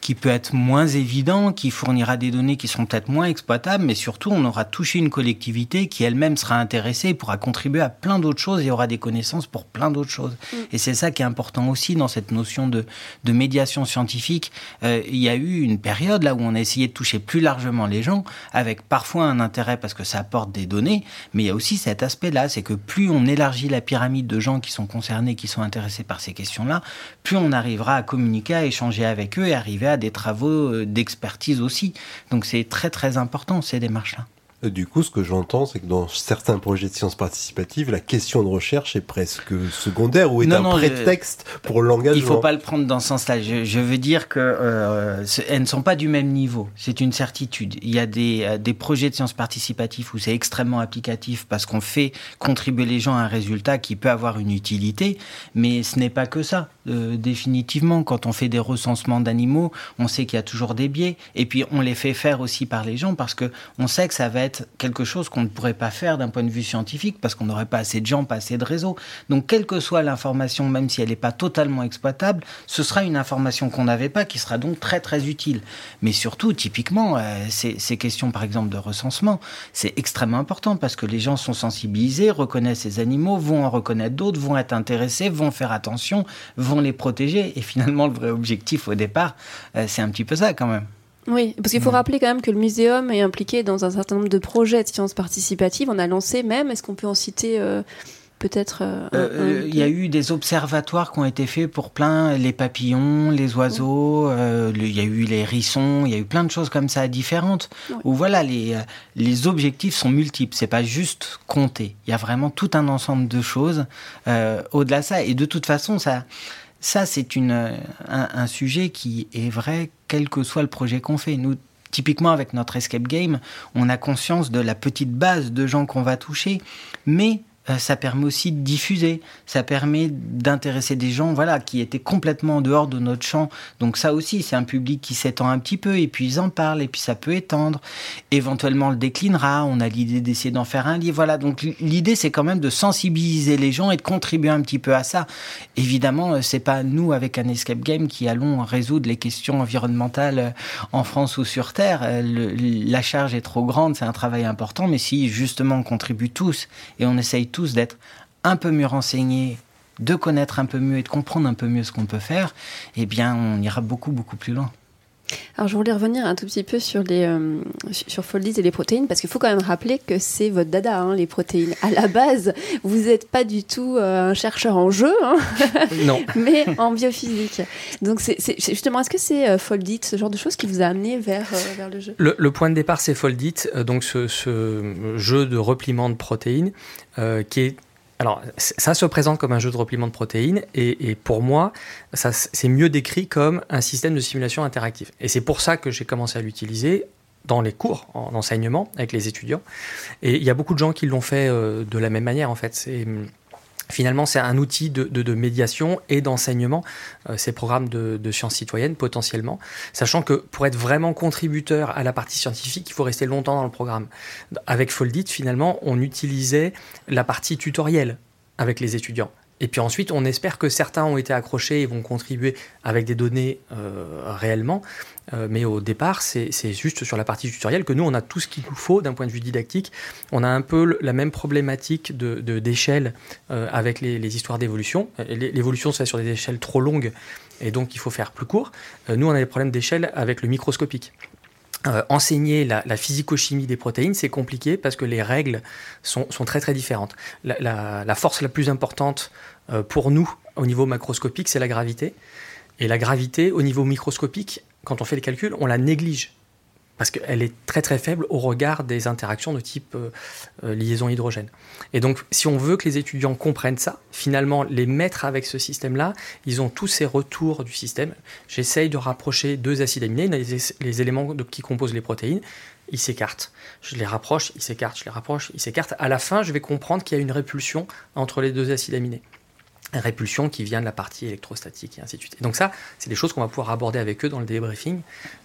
qui peut être moins évident, qui fournira des données qui seront peut-être moins exploitables, mais surtout on aura touché une collectivité qui elle-même sera intéressée, pourra contribuer à plein d'autres choses et aura des connaissances pour plein d'autres choses. Mm. Et c'est ça qui est important aussi dans cette notion de, de médiation scientifique. Euh, il y a eu une période là où on a essayé de toucher plus largement les gens, avec parfois un intérêt parce que ça apporte des données, mais il y a aussi cet aspect-là, c'est que plus on élargit la pyramide de gens qui sont concernés, qui sont intéressés par ces questions-là, plus on arrivera à communiquer, à échanger avec eux et arriver à des travaux euh, d'expertise aussi. Donc c'est très très important ces démarches-là. Du coup, ce que j'entends, c'est que dans certains projets de sciences participatives, la question de recherche est presque secondaire ou est un prétexte pour le langage. Il ne faut pas le prendre dans ce sens-là. Je, veux dire que euh, elles ne sont pas du même niveau. C'est une certitude. Il y a des, euh, des projets de sciences participatives où c'est extrêmement applicatif parce qu'on fait contribuer les gens à un résultat qui peut avoir une utilité, mais ce n'est pas que ça. Euh, définitivement, quand on fait des recensements d'animaux, on sait qu'il y a toujours des biais, et puis on les fait faire aussi par les gens parce que on sait que ça va être quelque chose qu'on ne pourrait pas faire d'un point de vue scientifique parce qu'on n'aurait pas assez de gens, pas assez de réseaux. Donc, quelle que soit l'information, même si elle n'est pas totalement exploitable, ce sera une information qu'on n'avait pas qui sera donc très très utile. Mais surtout, typiquement, euh, ces, questions par exemple de recensement, c'est extrêmement important parce que les gens sont sensibilisés, reconnaissent ces animaux, vont en reconnaître d'autres, vont être intéressés, vont faire attention, vont les protéger. Et finalement, le vrai objectif au départ, euh, c'est un petit peu ça quand même. Oui, parce qu'il faut rappeler quand même que le muséum est impliqué dans un certain nombre de projets de sciences participatives. On a lancé même, est-ce qu'on peut en citer euh, peut-être euh, euh, Il y a eu des observatoires qui ont été faits pour plein, les papillons, les oiseaux, il y a eu les hérissons, il y a eu plein de choses comme ça différentes. Où voilà, les, les objectifs sont multiples, c'est pas juste compter. Il y a vraiment tout un ensemble de choses au-delà de ça. Et de toute façon, ça ça, c'est un, un, sujet qui est vrai quel que soit le projet qu'on fait. Nous, typiquement avec notre escape game, on a conscience de la petite base de gens qu'on va toucher, mais euh, ça permet aussi de diffuser, ça permet d'intéresser des gens voilà, qui étaient complètement en dehors de notre champ. Donc ça aussi, c'est un public qui s'étend un petit peu, et puis ils en parlent, et puis ça peut étendre. Éventuellement, on le déclinera, on a l'idée d'essayer d'en faire un livre. Voilà, donc l'idée, c'est quand même de sensibiliser les gens et de contribuer un petit peu à ça. Évidemment, euh, c'est pas nous, avec un escape game, qui allons résoudre les questions environnementales euh, en France ou sur Terre. la charge est trop grande, c'est un travail important, mais si justement on contribue tous et on essaye tous d'être un peu mieux renseignés, de connaître un peu mieux et de comprendre un peu mieux ce qu'on peut faire, eh bien, on ira beaucoup, beaucoup plus loin. Alors je voulais revenir un tout petit peu sur les euh, sur Foldit et les protéines parce qu'il faut quand même rappeler que c'est votre dada hein, les protéines. À la base, vous n'êtes pas du tout euh, un chercheur en jeu, hein, non, mais en biophysique. Donc c'est justement est-ce que c'est euh, Foldit ce genre de choses qui vous a amené vers vers le jeu? Le, point de départ c'est Foldit, donc ce, ce, jeu de repliement de protéines qui est alors, ça se présente comme un jeu de repliement de protéines, et, pour moi, ça c'est mieux décrit comme un système de simulation interactive. Et c'est pour ça que j'ai commencé à l'utiliser dans les cours, en enseignement, avec les étudiants. Et il y a beaucoup de gens qui l'ont fait euh, de la même manière, en fait. Finalement, c'est un outil de, médiation et d'enseignement, euh, ces programmes de, sciences citoyennes, potentiellement, sachant que pour être vraiment contributeur à la partie scientifique, il faut rester longtemps dans le programme. Avec Foldit, finalement, on utilisait la partie tutorielle avec les étudiants. Et puis ensuite, on espère que certains ont été accrochés et vont contribuer avec des données euh, réellement. Euh, mais au départ, c'est juste sur la partie tutoriel que nous, on a tout ce qu'il nous faut d'un point de vue didactique. On a un peu la même problématique d'échelle de, euh, avec les, les histoires d'évolution. L'évolution se fait sur des échelles trop longues et donc il faut faire plus court. nous, on a des problèmes d'échelle avec le microscopique. Euh, enseigner la, la physico-chimie des protéines, c'est compliqué parce que les règles sont, sont très très différentes. La, force la plus importante euh, pour nous au niveau macroscopique, c'est la gravité. Et la gravité au niveau microscopique, quand on fait les calculs, on la néglige parce qu'elle est très très faible au regard des interactions de type euh, euh, liaison hydrogène. Et donc, si on veut que les étudiants comprennent ça, finalement, les mettre avec ce système-là, ils ont tous ces retours du système. J'essaye de rapprocher deux acides aminés, les, éléments qui composent les protéines, ils s'écartent. Je les rapproche, ils s'écartent, je les rapproche, ils s'écartent. À la fin, je vais comprendre qu'il y a une répulsion entre les deux acides aminés. Répulsion qui vient de la partie électrostatique et ainsi de suite. Et donc ça, c'est des choses qu'on va pouvoir aborder avec eux dans le débriefing,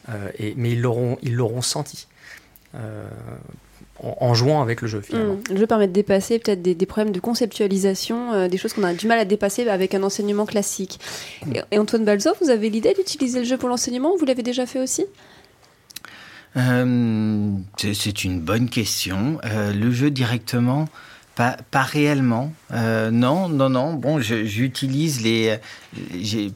euh, et, mais ils l'auront, ils l'auront senti. euh, en, en jouant avec le jeu finalement. Mm. Le jeu permet de dépasser peut-être des, des problèmes de conceptualisation, euh, des choses qu'on a du mal à dépasser avec un enseignement classique. Et, et Antoine Balzo, vous avez l'idée d'utiliser le jeu pour l'enseignement Vous l'avez déjà fait aussi? Euh, c'est- une bonne question. Euh, le jeu directement, pas, pas réellement. Euh, non, non, non. Bon, j'utilise les. J'ai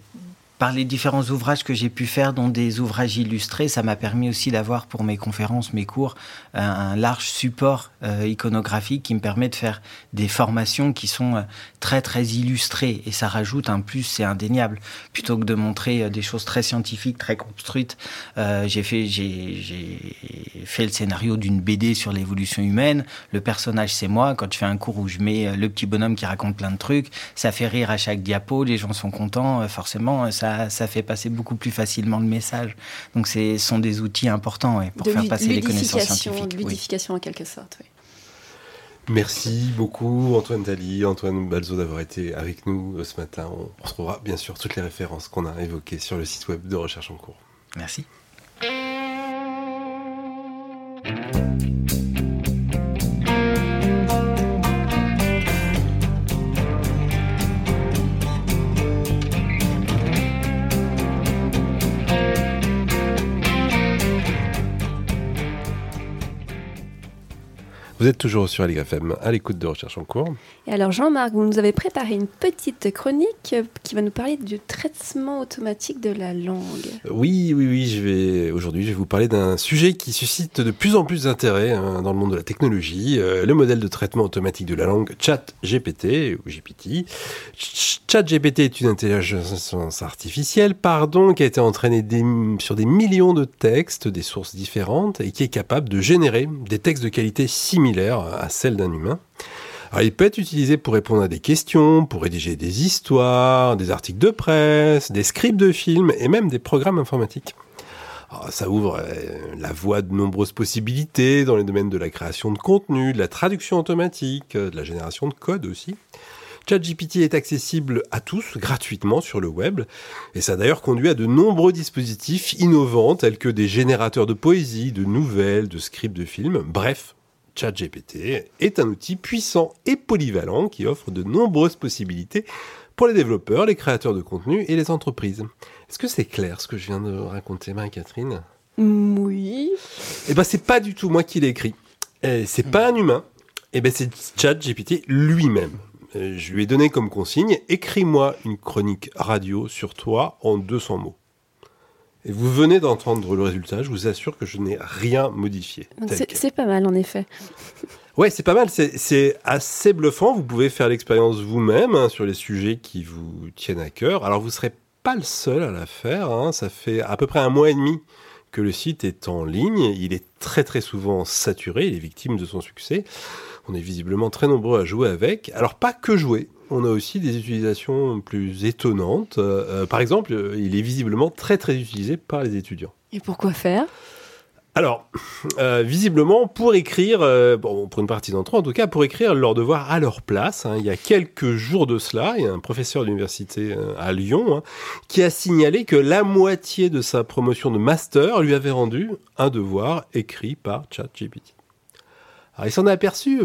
par les différents ouvrages que j'ai pu faire, dont des ouvrages illustrés, ça m'a permis aussi d'avoir pour mes conférences, mes cours, un, large support euh, iconographique qui me permet de faire des formations qui sont euh, très très illustrées et ça rajoute un plus, c'est indéniable. Plutôt que de montrer euh, des choses très scientifiques, très construites, j'ai fait j'ai fait le scénario d'une BD sur l'évolution humaine. Le personnage c'est moi. Quand je fais un cours où je mets le petit bonhomme qui raconte plein de trucs, ça fait rire à chaque diapo, les gens sont contents. Forcément, euh, ça ça fait passer beaucoup plus facilement le message. Donc ce sont des outils importants ouais, pour De faire passer les connaissances ludification, scientifiques. de oui. ludification en quelque sorte. oui. Merci beaucoup Antoine Tali, Antoine Balzo d'avoir été avec nous euh, ce matin. On retrouvera bien sûr toutes les références qu'on a évoquées sur le site web de Recherche en cours. Merci. Vous êtes toujours sur LFM à l'écoute de Recherche en cours. Et alors Jean-Marc, vous nous avez préparé une petite chronique qui va nous parler du traitement automatique de la langue. Oui, oui, oui, je vais aujourd'hui, je vais vous parler d'un sujet qui suscite de plus en plus d'intérêt hein, dans le monde de la technologie, euh, le modèle de traitement automatique de la langue ChatGPT ou GPT. Ch- ChatGPT est une intelligence artificielle, pardon, qui a été entraînée des- sur des millions de textes, des sources différentes, et qui est capable de générer des textes de qualité similaire à celle d'un humain. Il peut être utilisé pour répondre à des questions, pour rédiger des histoires, des articles de presse, des scripts de films et même des programmes informatiques. Alors, ça ouvre euh, la voie de nombreuses possibilités dans les domaines de la création de contenu, de la traduction automatique, euh, de la génération de code aussi. ChatGPT est accessible à tous gratuitement sur le web et ça a d'ailleurs conduit à de nombreux dispositifs innovants tels que des générateurs de poésie, de nouvelles, de scripts de films, bref. ChatGPT est un outil puissant et polyvalent qui offre de nombreuses possibilités pour les développeurs, les créateurs de contenu et les entreprises. Est-ce que c'est clair ce que je viens de raconter, Marie-Catherine? Oui. Eh ben, c'est pas du tout moi qui l'ai écrit. Eh, c'est pas un humain. Eh ben, c'est ChatGPT lui-même. Euh, Je lui ai donné comme consigne écris-moi une chronique radio sur toi en 200 mots. Et vous venez d'entendre le résultat. Je vous assure que je n'ai rien modifié. C'est pas mal en effet. Ouais, c'est pas mal, c'est- c'est assez bluffant. Vous pouvez faire l'expérience vous-même hein, sur les sujets qui vous tiennent à cœur. Alors, vous serez pas le seul à la faire. hein. Ça fait à peu près un mois et demi que le site est en ligne. Il est très très souvent saturé. Il est victime de son succès. On est visiblement très nombreux à jouer avec. Alors, pas que jouer. On a aussi des utilisations plus étonnantes. Euh, euh, par exemple, euh, il est visiblement très très utilisé par les étudiants. Et pourquoi faire? Alors, euh, visiblement, pour écrire, euh, bon, pour une partie d'entre eux en tout cas, pour écrire leurs devoirs à leur place, hein, il y a quelques jours de cela, il y a un professeur d'université euh, à Lyon hein, qui a signalé que la moitié de sa promotion de master lui avait rendu un devoir écrit par ChatGPT. Alors, il s'en est aperçu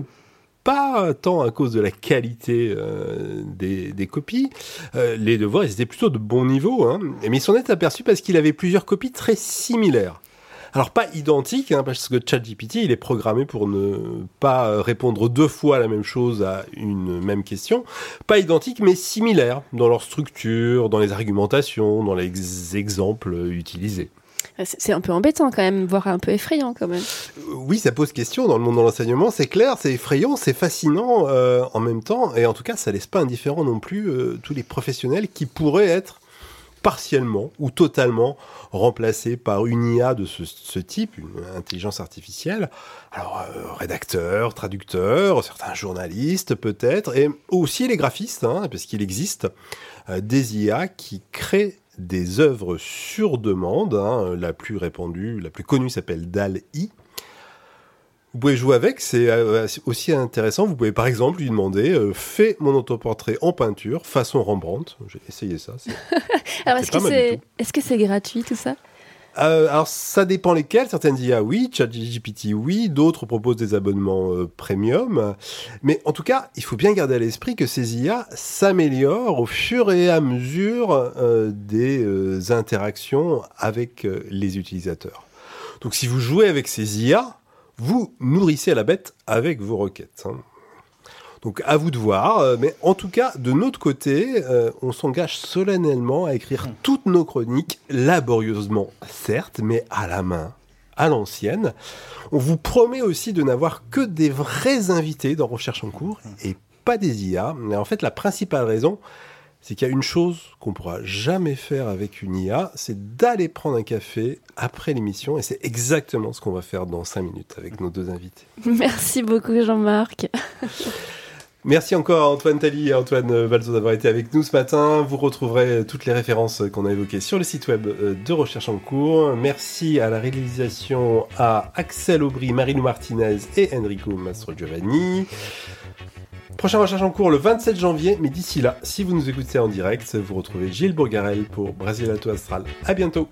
pas tant à cause de la qualité euh, des, copies. Euh, les devoirs, étaient plutôt de bon niveau, hein, mais il s'en est aperçu parce qu'il avait plusieurs copies très similaires. Alors pas identiques, hein, parce que ChatGPT, il est programmé pour ne pas répondre deux fois la même chose à une même question. Pas identiques, mais similaires dans leur structure, dans les argumentations, dans les ex- exemples utilisés. C'est c'est un peu embêtant quand même, voire un peu effrayant quand même. Oui, ça pose question dans le monde de l'enseignement, c'est clair, c'est effrayant, c'est fascinant euh, en même temps, et en tout cas, ça laisse pas indifférent non plus euh, tous les professionnels qui pourraient être partiellement ou totalement remplacés par une IA de ce, type, une intelligence artificielle. Alors, euh, rédacteurs, traducteurs, certains journalistes peut-être, et aussi les graphistes, hein, parce qu'il existe euh, des IA qui créent des œuvres sur demande. hein. La plus répandue, la plus connue s'appelle DAL-I. Vous pouvez jouer avec, c'est euh, aussi intéressant. Vous pouvez par exemple lui demander euh, Fais mon autoportrait en peinture façon Rembrandt. J'ai essayé ça. Alors que c'est est-ce que c'est gratuit tout ça? Euh, alors ça dépend lesquels. Certaines IA oui, ChatGPT oui, d'autres proposent des abonnements euh, premium. Mais en tout cas, il faut bien garder à l'esprit que ces IA s'améliorent au fur et à mesure euh, des interactions avec les utilisateurs. Donc si vous jouez avec ces IA, vous nourrissez la bête avec vos requêtes. hein. Donc à vous de voir, euh, mais en tout cas, de notre côté, euh, on s'engage solennellement à écrire toutes nos chroniques, laborieusement certes, mais à la main, à l'ancienne. On vous promet aussi de n'avoir que des vrais invités dans Recherche en cours et pas des IA. Mais en fait, la principale raison, c'est qu'il y a une chose qu'on pourra jamais faire avec une IA, c'est d'aller prendre un café après l'émission, et c'est exactement ce qu'on va faire dans 5 minutes avec nos deux invités. Merci beaucoup Jean-Marc. Merci encore à Antoine Tali et Antoine euh, Valzo d'avoir été avec nous ce matin. Vous retrouverez euh, toutes les références euh, qu'on a évoquées sur le site web de Recherche en cours. Merci à la réalisation à Axel Aubry, Marino Martinez et Enrico Mastro Giovanni. Prochain recherche en cours le 27 janvier, mais d'ici là, si vous nous écoutez en direct, vous retrouvez Gilles Bourgarel pour Brasilato Astral. À bientôt.